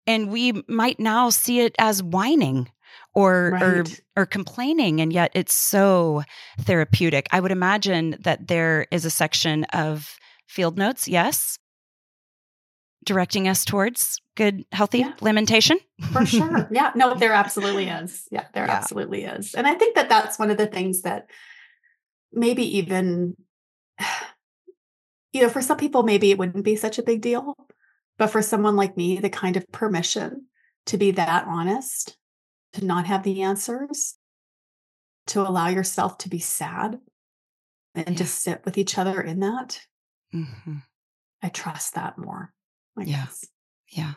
And we might now see it as whining or or or complaining and yet it's so therapeutic. I would imagine that there is a section of field notes, yes, directing us towards good healthy Yeah. lamentation. for sure. Yeah, no, there absolutely is. Yeah, there Yeah. absolutely is. And I think that that's one of the things that maybe even, you know, for some people, maybe it wouldn't be such a big deal. But for someone like me, the kind of permission to be that honest, to not have the answers, to allow yourself to be sad and Yeah. just sit with each other in that, Mhm. I trust that more. I Yeah. guess. Yeah.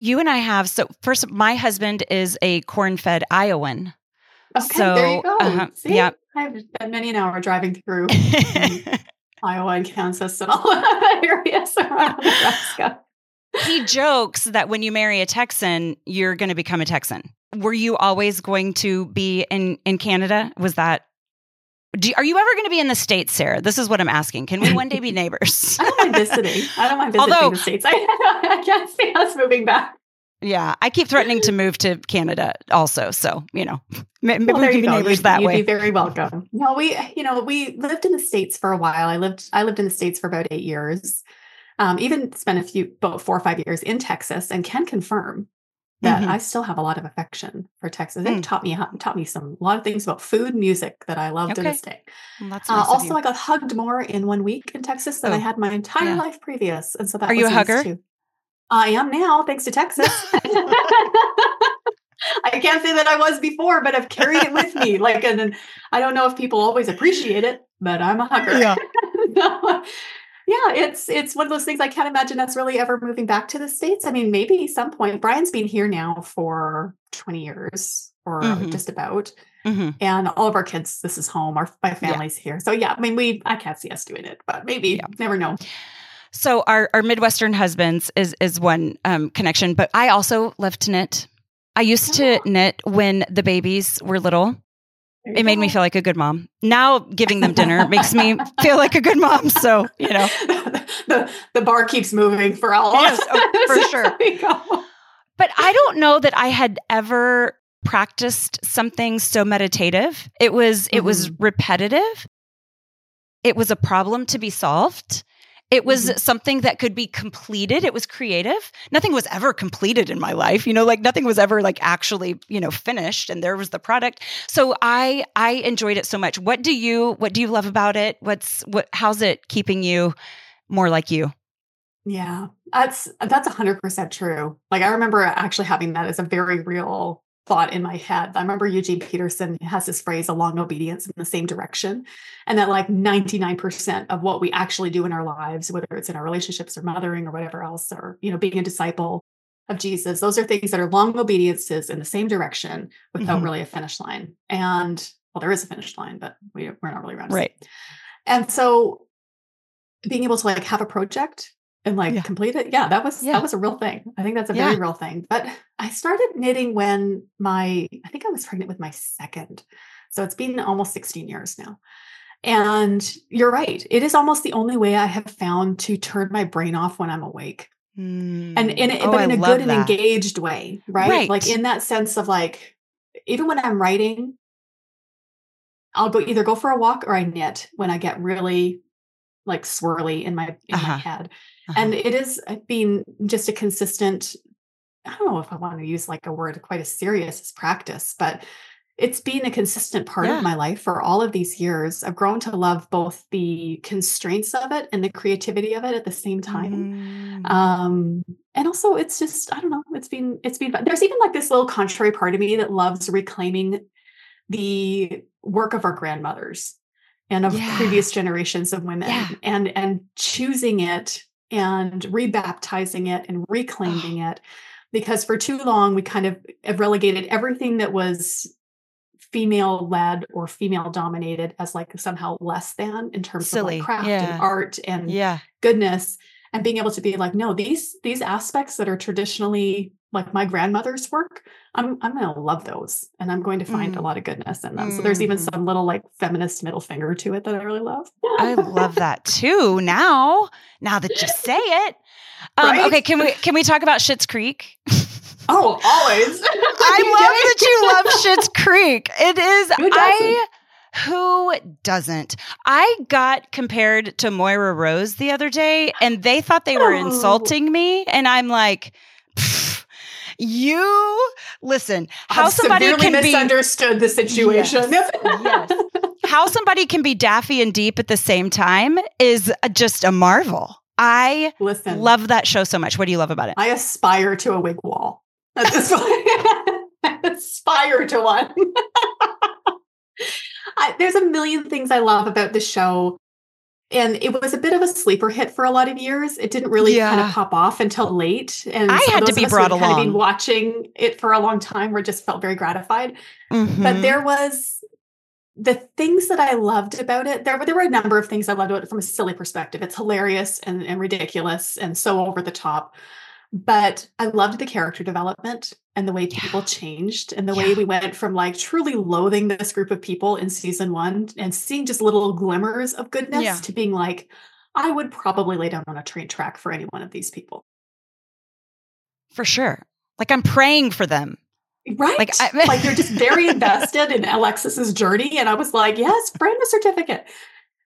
You and I have so first my husband is a corn-fed Iowan. Okay, there you So, go. uh-huh, See? yeah. I've spent many an hour driving through Iowa and Kansas and all the areas around Nebraska. he jokes that when you marry a Texan, you're going to become a Texan. Were you always going to be in in Canada? Was that do, are you ever going to be in the states, Sarah? This is what I'm asking. Can we one day be neighbors? I don't mind visiting. I don't mind visiting Although- the states. I, I can't see us moving back. Yeah, I keep threatening to move to Canada also. So you know, maybe Well, we can be go. neighbors You'd, that you'd way. be very welcome. No, we, you know, we lived in the states for a while. I lived, I lived in the states for about eight years. Um, even spent a few, about four or five years in Texas, and can confirm that Mhm. I still have a lot of affection for Texas. It Mm. taught me taught me some a lot of things about food, music that I loved Okay. this day. Well, that's Uh, nice of also. I got hugged more in one week in Texas than I Oh, had my entire yeah. life previous, and so that Are you was a hugger? too. I am now, thanks to Texas. I can't say that I was before, but I've carried it with me. Like, and, and I don't know if people always appreciate it, but I'm a hugger. Yeah. Yeah, it's it's one of those things. I can't imagine us really ever moving back to the states. I mean, maybe some point. Brian's been here now for 20 years, or Mhm. just about hmm and all of our kids this is home our my family's here so yeah i mean we i can't see us doing it but maybe Yeah. never know So our our Midwestern husbands is is one um, connection, but I also love to knit. I used to knit when the babies were little. It made me feel like a good mom. Now giving them dinner makes me feel like a good mom. So you know, the the bar keeps moving for all of us. oh, for sure. but I don't know that I had ever practiced something so meditative. It was it was repetitive. It was a problem to be solved. It was Mhm. something that could be completed. It was creative. Nothing was ever completed in my life. You know, like nothing was ever like actually, you know, finished and there was the product. So I I enjoyed it so much. What do you what do you love about it? What's what how's it keeping you more like you? Yeah, that's that's hundred percent true. Like I remember actually having that as a very real thought in my head. I remember Eugene Peterson has this phrase, "a long obedience in the same direction," and that like ninety nine percent of what we actually do in our lives, whether it's in our relationships or mothering or whatever else, or you know, being a disciple of Jesus, those are things that are long obediences in the same direction without Mhm. really a finish line. And well, there is a finish line, but we, we're not really around. Right. and so being able to like have a project and like Yeah. complete it, yeah, that was Yeah. that was a real thing. I think that's a very Yeah. real thing. But I started knitting when my I think I was pregnant with my second. So it's been almost 16 years now. And you're right. It is almost the only way I have found to turn my brain off when I'm awake. And in a, Oh, but in a love good and engaged way, right? Right. Like in that sense of like even when I'm writing, I'll go either go for a walk or I knit when I get really like swirly in my in Uh-huh. my head. Uh-huh. And it is been just a consistent, I don't know if I want to use like a word quite as serious as practice, but it's been a consistent part Yeah. of my life for all of these years. I've grown to love both the constraints of it and the creativity of it at the same time Mm. um and also it's just i don't know it's been it's been there's even like this little contrary part of me that loves reclaiming the work of our grandmothers and of Yeah. previous generations of women Yeah. and and choosing it and rebaptizing it and reclaiming it because for too long we kind of have relegated everything that was female led or female dominated as like somehow less than in terms Silly. of like craft Yeah. and art and Yeah. goodness and being able to be like no these these aspects that are traditionally like my grandmother's work i'm i'm going to love those and i'm going to find a Mm. lot of goodness in them so there's even Mhm. some little like feminist middle finger to it that i really love I love that too. Now, now that you say it. Um, Right? Okay, can we can we talk about Schitt's Creek? oh always I love that you love Schitt's Creek. It is I who doesn't? I got compared to Moira Rose the other day, and they thought they were Oh. insulting me, and I'm like. You listen. How I've somebody can be misunderstood the situation Yes, yes. how somebody can be daffy and deep at the same time is just a marvel. I listen love that show so much. What do you love about it? I aspire to a wig wall at this point. Aspire to one. I, there's a million things I love about the show. And it was a bit of a sleeper hit for a lot of years. It didn't really kind of pop off until late. And I had to be of us who brought had kind of been watching it for a long time were just felt very gratified. But Mhm. there was the things that I loved about it. There were there were a number of things I loved about it from a silly perspective. It's hilarious and, and ridiculous and so over the top. But I loved the character development and the way people Yeah. changed and the way we went from like truly loathing this group of people in season one and seeing just little glimmers of goodness Yeah. to being like, I would probably lay down on a train track for any one of these people. for sure. Like I'm praying for them. Right. Like, Like, I- you're just very invested in Alexis's journey. And I was like, yes, frame a certificate.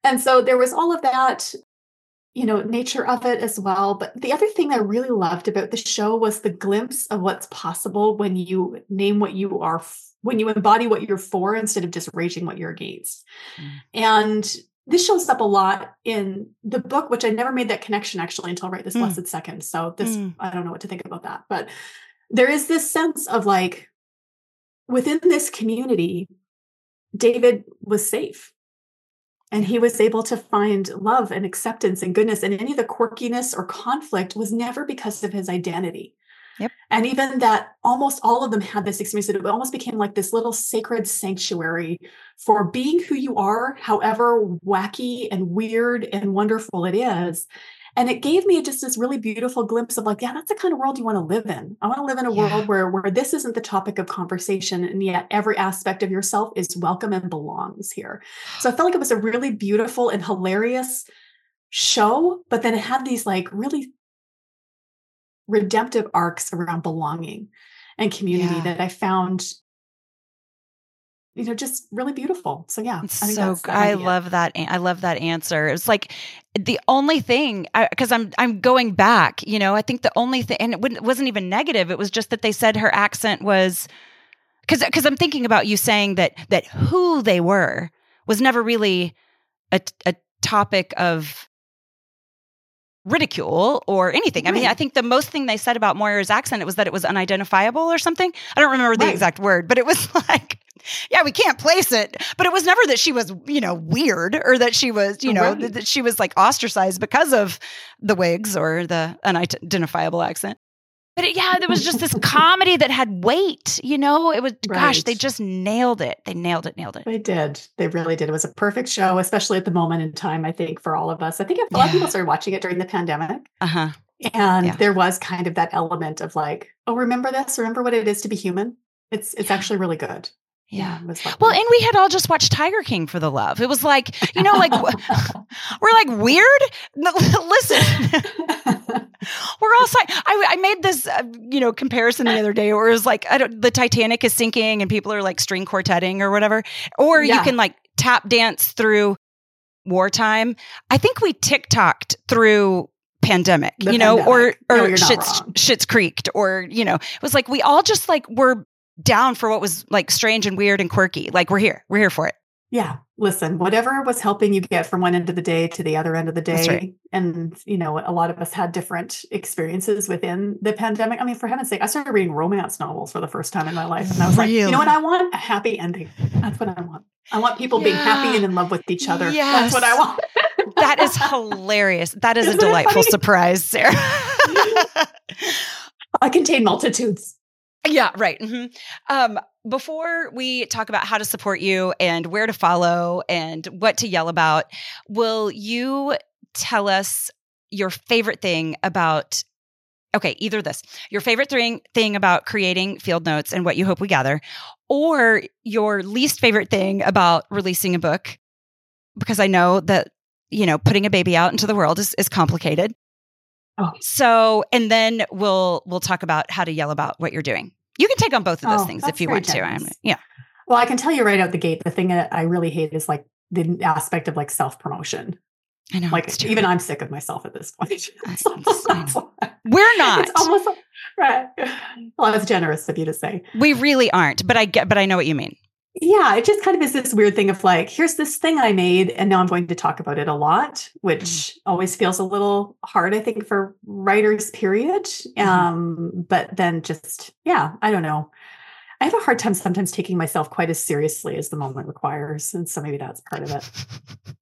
And so there was all of that, you know, nature of it as well. But the other thing I really loved about the show was the glimpse of what's possible when you name what you are, when you embody what you're for instead of just raging what you're against. Mm. And this shows up a lot in the book, which I never made that connection actually until right this Mm. blessed second. So this, Mm. I don't know what to think about that. But there is this sense of like within this community, David was safe. And he was able to find love and acceptance and goodness. And any of the quirkiness or conflict was never because of his identity. Yep. And even that almost all of them had this experience that it almost became like this little sacred sanctuary for being who you are, however wacky and weird and wonderful it is. And it gave me just this really beautiful glimpse of like, yeah, that's the kind of world you want to live in. I want to live in a Yeah. world where where this isn't the topic of conversation, and yet every aspect of yourself is welcome and belongs here. So I felt like it was a really beautiful and hilarious show, but then it had these like really redemptive arcs around belonging and community Yeah. that I found, you know, just really beautiful. So yeah, It's I think so I love that. I love that answer. It's like the only thing because I'm I'm going back. You know, I think the only thing, and it wasn't even negative. It was just that they said her accent was because because I'm thinking about you saying that that who they were was never really a a topic of ridicule or anything. I mean, Right. I think the most thing they said about Moira's accent it was that it was unidentifiable or something. I don't remember the Right. exact word, but it was like, yeah, we can't place it. But it was never that she was, you know, weird or that she was, you know, Right. that, she was like ostracized because of the wigs or the unidentifiable accent. But it, yeah, there was just this comedy that had weight, you know. It was gosh, they just nailed it. They nailed it, nailed it. They did. They really did. It was a perfect show, especially at the moment in time, I think, for all of us. I think a lot of people started watching it during the pandemic. Uh huh. And Yeah. there was kind of that element of like, oh, remember this? Remember what it is to be human? It's it's Yeah. actually really good. Yeah. Well, and we had all just watched Tiger King for the love. It was like, you know, like we're like weird. No, listen, we're all si- I, I made this, uh, you know, comparison the other day where it was like, I don't, the Titanic is sinking and people are like string quartetting or whatever, or you can like tap dance through wartime. I think we TikToked through pandemic, The you know, pandemic. or or shits wrong. Schitt's Creek, or you know, it was like we all just like were down for what was like strange and weird and quirky. Like we're here, we're here for it. yeah, listen, whatever was helping you get from one end of the day to the other end of the day. Right. And, you know, a lot of us had different experiences within the pandemic. I mean, for heaven's sake, I started reading romance novels for the first time in my life. And I was like, you know what I want? A happy ending. That's what I want. I want people being happy and in love with each other. Yes. That's what I want. That is hilarious. That is a Isn't it delightful surprise, Sarah. I contain multitudes. Yeah, right. Mm-hmm. Um, before we talk about how to support you and where to follow and what to yell about, will you tell us your favorite thing about okay, either this, your favorite thing thing about creating field notes and what you hope we gather, or your least favorite thing about releasing a book, because I know that, you know, putting a baby out into the world is, is complicated. Oh. So, and then we'll we'll talk about how to yell about what you're doing. You can take on both of those oh, things if you want to. I'm, yeah. Well, I can tell you right out the gate, the thing that I really hate is like the aspect of like self promotion. I know. Like even I'm sick of myself at this point. We're not. It's almost right. Well, that's generous of you to say. We really aren't, but I get, but I know what you mean. Yeah, it just kind of is this weird thing of like, here's this thing I made, and now I'm going to talk about it a lot, which mm. always feels a little hard, I think, for writers, period. Mm. Um, but then just, yeah, I don't know. I have a hard time sometimes taking myself quite as seriously as the moment requires. And so maybe that's part of it.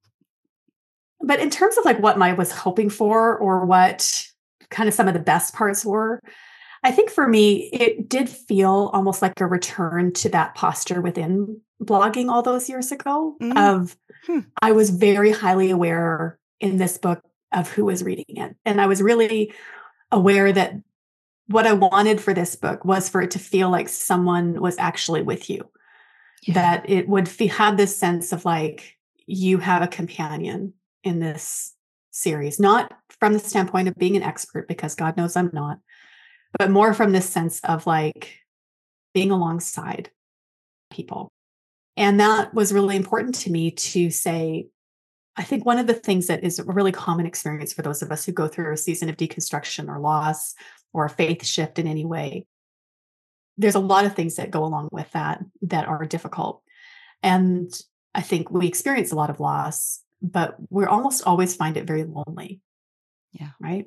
but in terms of like what I was hoping for or what kind of some of the best parts were, I think for me, it did feel almost like a return to that posture within blogging all those years ago mm. of hmm. I was very highly aware in this book of who was reading it. And I was really aware that what I wanted for this book was for it to feel like someone was actually with you. Yeah. That it would f- have this sense of like you have a companion in this series, not from the standpoint of being an expert, because God knows I'm not, but more from this sense of like being alongside people. And that was really important to me to say, I think one of the things that is a really common experience for those of us who go through a season of deconstruction or loss or a faith shift in any way, there's a lot of things that go along with that that are difficult. And I think we experience a lot of loss but we almost always find it very lonely. Yeah. Right.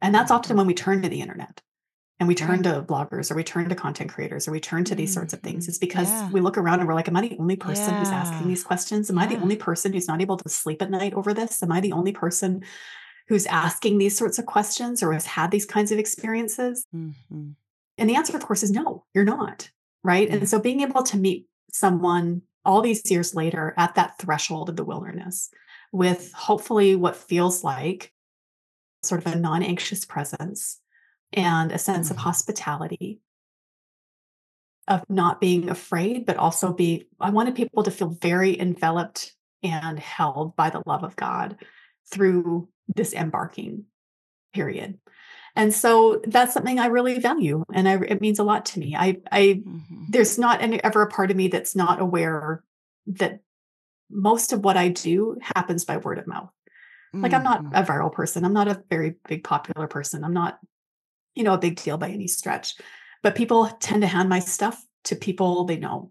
And that's often mm-hmm. when we turn to the internet and we turn to bloggers or we turn to content creators or we turn to these sorts of things. Mm-hmm. It's because yeah. we look around and we're like, Am I the only person yeah. who's asking these questions? Am yeah. I the only person who's not able to sleep at night over this? Am I the only person who's asking these sorts of questions or has had these kinds of experiences? Mm-hmm. And the answer, of course, is no, you're not. Right. And so being able to meet someone all these years later at that threshold of the wilderness with hopefully what feels like sort of a non anxious presence and a sense of mm-hmm. hospitality of not being afraid but also be i wanted people to feel very enveloped and held by the love of god through this embarking period and so that's something i really value and I, it means a lot to me i i mm-hmm. there's not any, ever a part of me that's not aware that most of what I do happens by word of mouth. Like I'm not mm-hmm. a viral person. I'm not a very big popular person. I'm not, you know, a big deal by any stretch. But people tend to hand my stuff to people they know.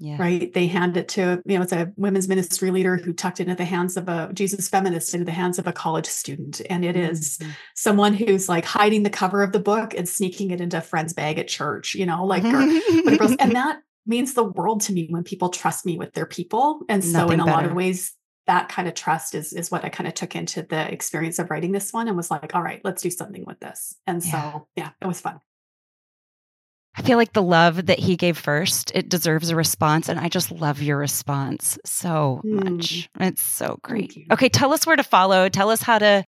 Yeah. Right. They hand it to, you know, it's a women's ministry leader who tucked into the hands of a Jesus feminist into the hands of a college student. And it is mm-hmm. someone who's like hiding the cover of the book and sneaking it into a friend's bag at church, you know, like, or whatever. And that means the world to me when people trust me with their people. And so Nothing in a better. lot of ways, that kind of trust is is what I kind of took into the experience of writing this one and was like, all right, let's do something with this. And yeah. so yeah, it was fun. I feel like the love that he gave first, it deserves a response. And I just love your response so much. Mm. It's so great. Okay, tell us where to follow. Tell us how to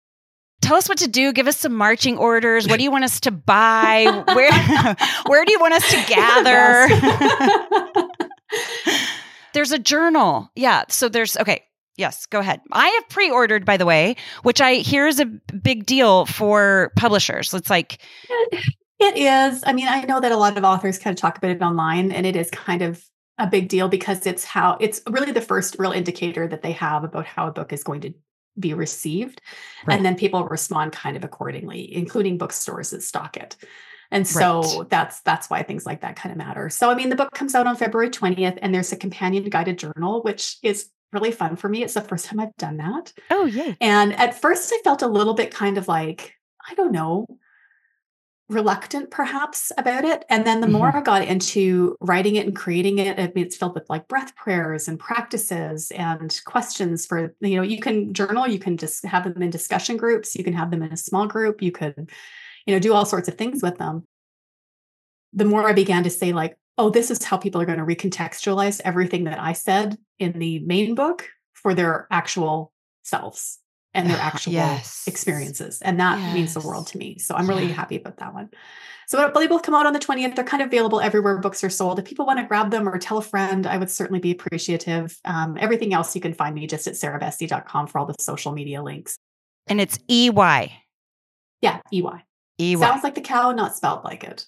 tell us what to do. Give us some marching orders. What do you want us to buy? Where where do you want us to gather? there's a journal. Yeah. So there's okay. Yes, go ahead. I have pre-ordered, by the way, which I hear is a big deal for publishers. It's like it is. I mean, I know that a lot of authors kind of talk about it online, and it is kind of a big deal because it's how it's really the first real indicator that they have about how a book is going to be received right. and then people respond kind of accordingly including bookstores that stock it and so right. that's that's why things like that kind of matter so i mean the book comes out on february 20th and there's a companion guided journal which is really fun for me. It's the first time i've done that. Oh yeah and at first i felt a little bit kind of like i don't know reluctant perhaps about it. And then the mm-hmm. more i got into writing it and creating it I mean, it's filled with like breath prayers and practices and questions for you know you can journal you can just have them in discussion groups you can have them in a small group you could you know do all sorts of things with them. The more I began to say, like, oh, this is how people are going to recontextualize everything that I said in the main book for their actual selves and their actual yes. experiences. And that yes. means the world to me. So I'm really yeah. happy about that one. So they both come out on the 20th. They're kind of available everywhere books are sold. If people want to grab them or tell a friend, I would certainly be appreciative. Um, everything else you can find me just at sarahbessey.com for all the social media links. And it's EY. Yeah, EY. EY. Sounds like the cow, not spelled like it.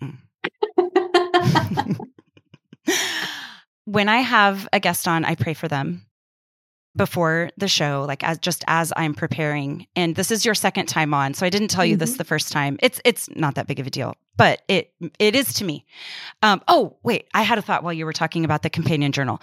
when I have a guest on, I pray for them before the show like as just as i'm preparing. And this is your second time on so i didn't tell you mm-hmm. this the first time. It's it's not that big of a deal but it it is to me. Um oh wait i had a thought while you were talking about the companion journal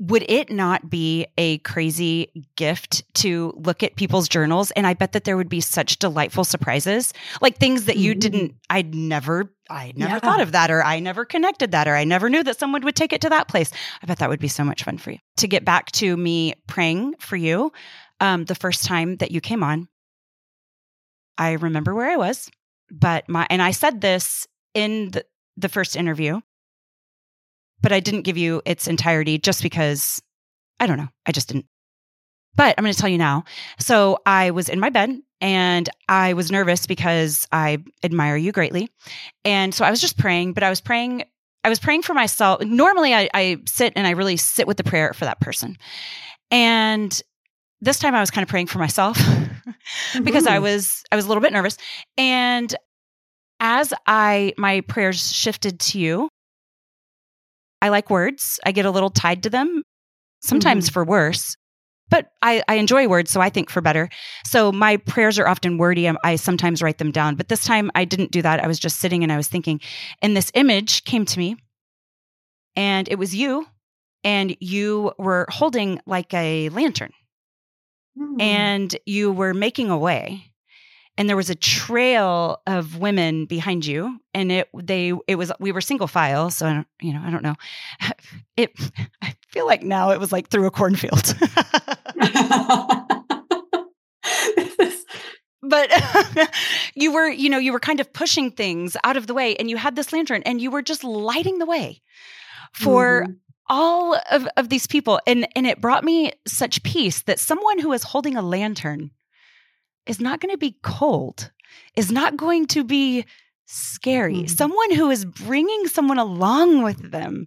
would it not be a crazy gift to look at people's journals and i bet that there would be such delightful surprises like things that you mm-hmm. didn't i'd never i never yeah. thought of that or i never connected that or i never knew that someone would take it to that place i bet that would be so much fun for you to get back to me praying for you um, the first time that you came on i remember where i was but my and i said this in the, the first interview but I didn't give you its entirety just because I don't know. I just didn't. But I'm going to tell you now. So I was in my bed and I was nervous because I admire you greatly. And so I was just praying, but I was praying. I was praying for myself. Normally, I, I sit and I really sit with the prayer for that person. And this time I was kind of praying for myself because I mm-hmm. was I was a little bit nervous. And as I my prayers shifted to you, I like words. I get a little tied to them, sometimes mm-hmm. for worse, but I, I, enjoy words, so I think for better. So my prayers are often wordy. I, I sometimes write them down, but this time I didn't do that. I was just sitting and I was thinking, and this image came to me, and it was you, and you were holding like a lantern, mm. and you were making a way and there was a trail of women behind you and it they it was we were single file so I don't you know I don't know it I feel like now it was like through a cornfield but you were you know you were kind of pushing things out of the way and you had this lantern and you were just lighting the way for mm-hmm. all of, of these people and and it brought me such peace that someone who is holding a lantern is not going to be cold, is not going to be scary. Mm-hmm. Someone who is bringing someone along with them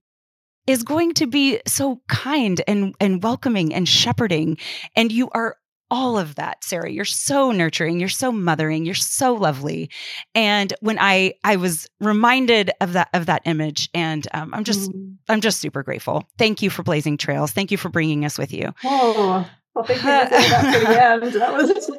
is going to be so kind and, and welcoming and shepherding. And you are all of that sarah you're so nurturing you're so mothering you're so lovely and when i i was reminded of that of that image and um, i'm just mm. i'm just super grateful thank you for blazing trails thank you for bringing us with you oh well, thank you for that the end. That was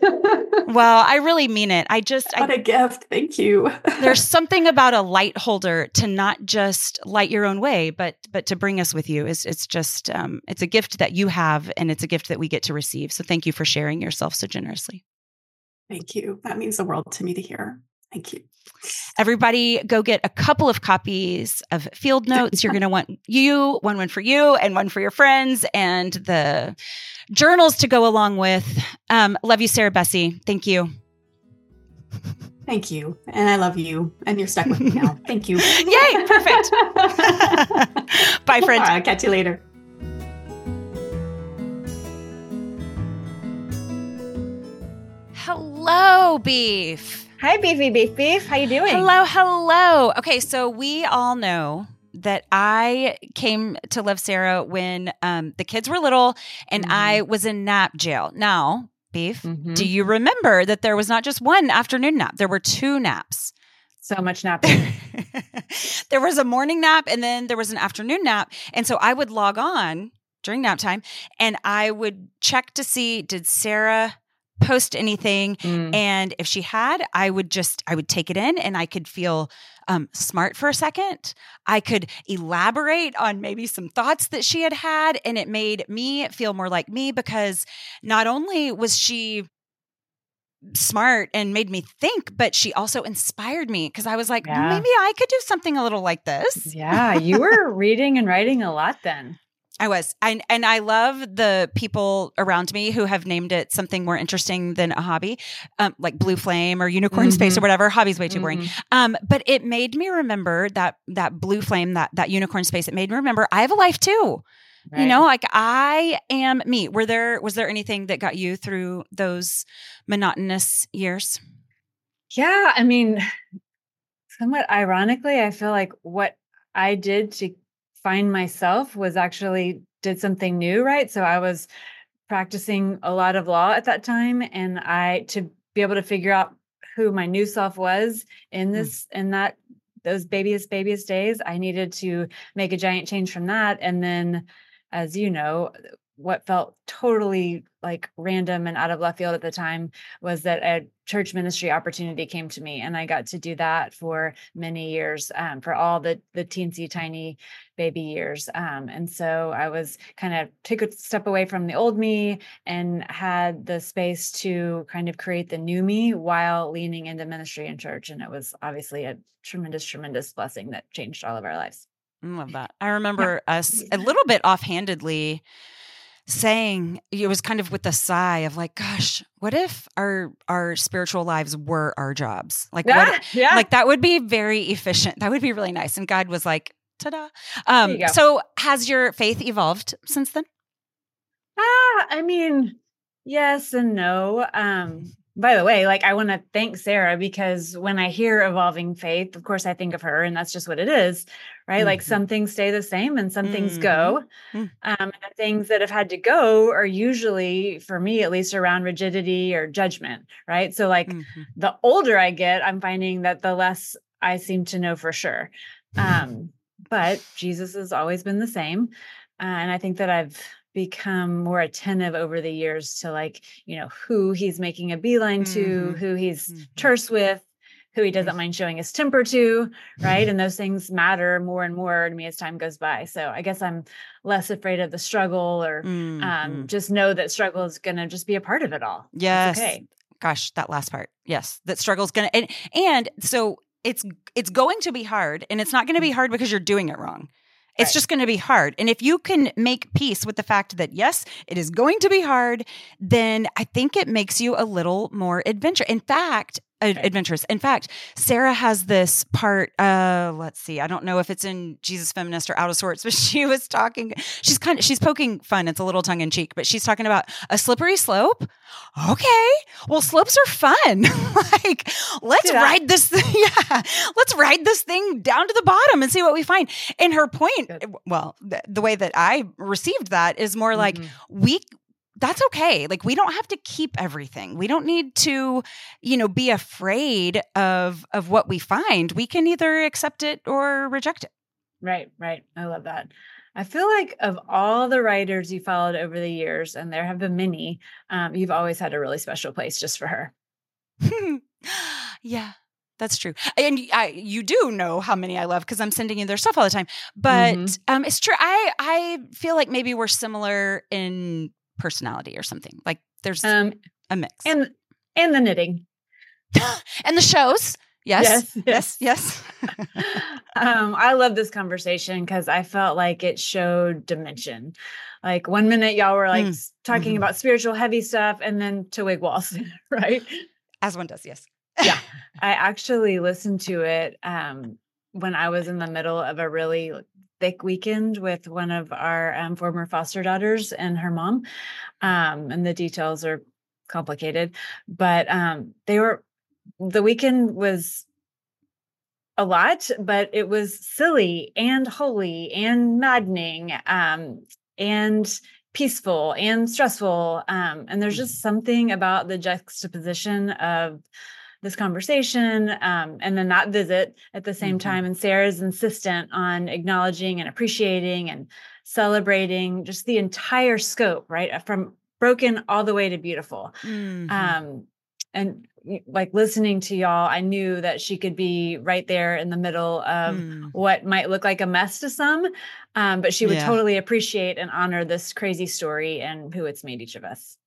well, I really mean it. I just what I, a gift. Thank you. there's something about a light holder to not just light your own way, but but to bring us with you. Is it's just um, it's a gift that you have, and it's a gift that we get to receive. So thank you for sharing yourself so generously. Thank you. That means the world to me to hear. Thank you. Everybody go get a couple of copies of field notes. You're going to want you, one one for you and one for your friends and the journals to go along with. Um, love you, Sarah Bessey. Thank you. Thank you. And I love you. And you're stuck with me now. Thank you. Yay. Perfect. Bye, friend. I'll catch you later. Hello, Beef. Hi, Beefy Beef Beef. How you doing? Hello, hello. Okay, so we all know that I came to love Sarah when um, the kids were little and mm-hmm. I was in nap jail. Now, Beef, mm-hmm. do you remember that there was not just one afternoon nap? There were two naps. So much napping. there was a morning nap and then there was an afternoon nap. And so I would log on during nap time and I would check to see did Sarah post anything mm. and if she had i would just i would take it in and i could feel um, smart for a second i could elaborate on maybe some thoughts that she had had and it made me feel more like me because not only was she smart and made me think but she also inspired me because i was like yeah. maybe i could do something a little like this yeah you were reading and writing a lot then I was. And and I love the people around me who have named it something more interesting than a hobby, um, like Blue Flame or Unicorn mm-hmm. Space or whatever. Hobby's way too boring. Mm-hmm. Um, but it made me remember that that Blue Flame, that that Unicorn Space. It made me remember I have a life too. Right. You know, like I am me. Were there was there anything that got you through those monotonous years? Yeah, I mean, somewhat ironically, I feel like what I did to find myself was actually did something new, right? So I was practicing a lot of law at that time and I to be able to figure out who my new self was in hmm. this mm. in that those babyest babyest days, I needed to make a giant change from that and then as you know, what felt totally like random and out of left field at the time was that a church ministry opportunity came to me and i got to do that for many years um, for all the the teensy tiny baby years um, and so i was kind of took a step away from the old me and had the space to kind of create the new me while leaning into ministry and church and it was obviously a tremendous tremendous blessing that changed all of our lives I love that. I remember yeah. us a little bit offhandedly saying it was kind of with a sigh of like gosh what if our our spiritual lives were our jobs? Like yeah, what, yeah. like that would be very efficient. That would be really nice. And god was like ta-da. Um so has your faith evolved since then? Ah i mean yes and no. Um by the way, like I want to thank Sarah because when I hear evolving faith, of course I think of her and that's just what it is, right? Mm-hmm. Like some things stay the same and some mm-hmm. things go. Mm-hmm. Um, and things that have had to go are usually, for me at least, around rigidity or judgment, right? So, like mm-hmm. the older I get, I'm finding that the less I seem to know for sure. Um, but Jesus has always been the same. Uh, and I think that I've become more attentive over the years to like you know who he's making a beeline to mm-hmm. who he's mm-hmm. terse with who he doesn't mind showing his temper to right and those things matter more and more to me as time goes by so i guess i'm less afraid of the struggle or um, mm-hmm. um, just know that struggle is going to just be a part of it all yes okay gosh that last part yes that struggle is going to and, and so it's it's going to be hard and it's not going to be mm. hard because you're doing it wrong it's right. just going to be hard. And if you can make peace with the fact that, yes, it is going to be hard, then I think it makes you a little more adventure. In fact, adventurous. In fact, Sarah has this part. Uh, let's see. I don't know if it's in Jesus Feminist or Out of Sorts, but she was talking. She's kind of she's poking fun. It's a little tongue in cheek, but she's talking about a slippery slope. Okay, well, slopes are fun. like, let's ride this. yeah, let's ride this thing down to the bottom and see what we find. And her point, Good. well, the, the, way that I received that is more like mm-hmm. we that's okay. Like we don't have to keep everything. We don't need to, you know, be afraid of of what we find. We can either accept it or reject it. Right, right. I love that. I feel like of all the writers you followed over the years, and there have been many, um, you've always had a really special place just for her. yeah, that's true. And I, you do know how many I love because I'm sending you their stuff all the time. But mm-hmm. um, it's true. I I feel like maybe we're similar in personality or something. Like there's um, a mix. And and the knitting. and the shows. Yes. Yes. Yes. yes. um, I love this conversation because I felt like it showed dimension. Like one minute y'all were like mm. talking mm-hmm. about spiritual heavy stuff and then to wig walls, right? As one does, yes. yeah. I actually listened to it um, when I was in the middle of a really thick weekend with one of our um, former foster daughters and her mom. Um, and the details are complicated, but um, they were, the weekend was a lot, but it was silly and holy and maddening um, and peaceful and stressful. Um, and there's mm. just something about the juxtaposition of this conversation um, and then that visit at the same mm-hmm. time. And Sarah's insistent on acknowledging and appreciating and celebrating just the entire scope, right? Uh, from broken all the way to beautiful. Mm-hmm. Um, and like listening to y'all, I knew that she could be right there in the middle of mm. what might look like a mess to some, um, but she would yeah. totally appreciate and honor this crazy story and who it's made each of us.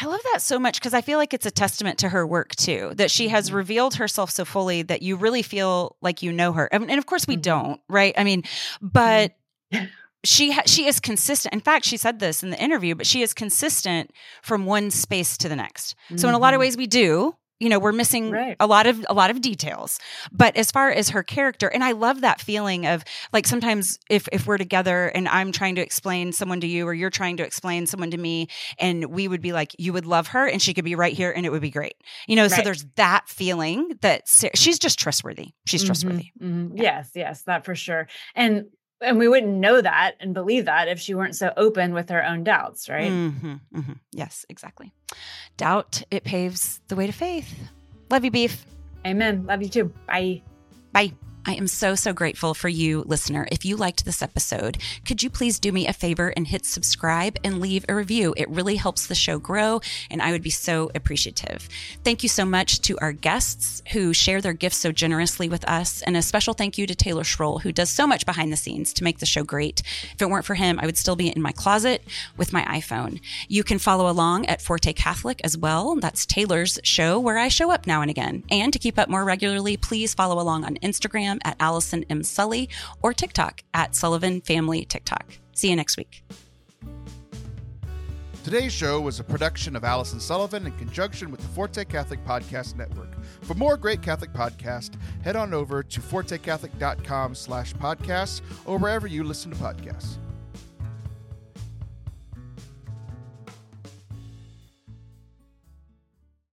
I love that so much because I feel like it's a testament to her work too, that she has mm-hmm. revealed herself so fully that you really feel like you know her. and of course, we mm-hmm. don't, right? I mean, but. Mm-hmm. she ha- she is consistent. In fact, she said this in the interview, but she is consistent from one space to the next. So in a lot of ways, we do. You know, we're missing Right. a lot of a lot of details. But as far as her character, and I love that feeling of like sometimes if if we're together and I'm trying to explain someone to you or you're trying to explain someone to me, and we would be like, you would love her, and she could be right here, and it would be great. You know, so there's that feeling that she's just trustworthy. She's Mhm, trustworthy. mhm. Yeah. Yes, yes, that for sure. And and we wouldn't know that and believe that if she weren't so open with her own doubts, right? hmm hmm Yes, exactly. Doubt it paves the way to faith. Love you, beef. Amen. Love you too. Bye. Bye. I am so, so grateful for you, listener. If you liked this episode, could you please do me a favor and hit subscribe and leave a review? It really helps the show grow, and I would be so appreciative. Thank you so much to our guests who share their gifts so generously with us, and a special thank you to Taylor Schroll, who does so much behind the scenes to make the show great. If it weren't for him, I would still be in my closet with my iPhone. You can follow along at Forte Catholic as well. That's Taylor's show where I show up now and again. And to keep up more regularly, please follow along on Instagram at Allison M. Sully or TikTok at Sullivan Family TikTok. See you next week. Today's show was a production of Allison Sullivan in conjunction with the Forte Catholic Podcast Network. For more great Catholic podcasts, head on over to fortecatholic.com slash podcasts or wherever you listen to podcasts.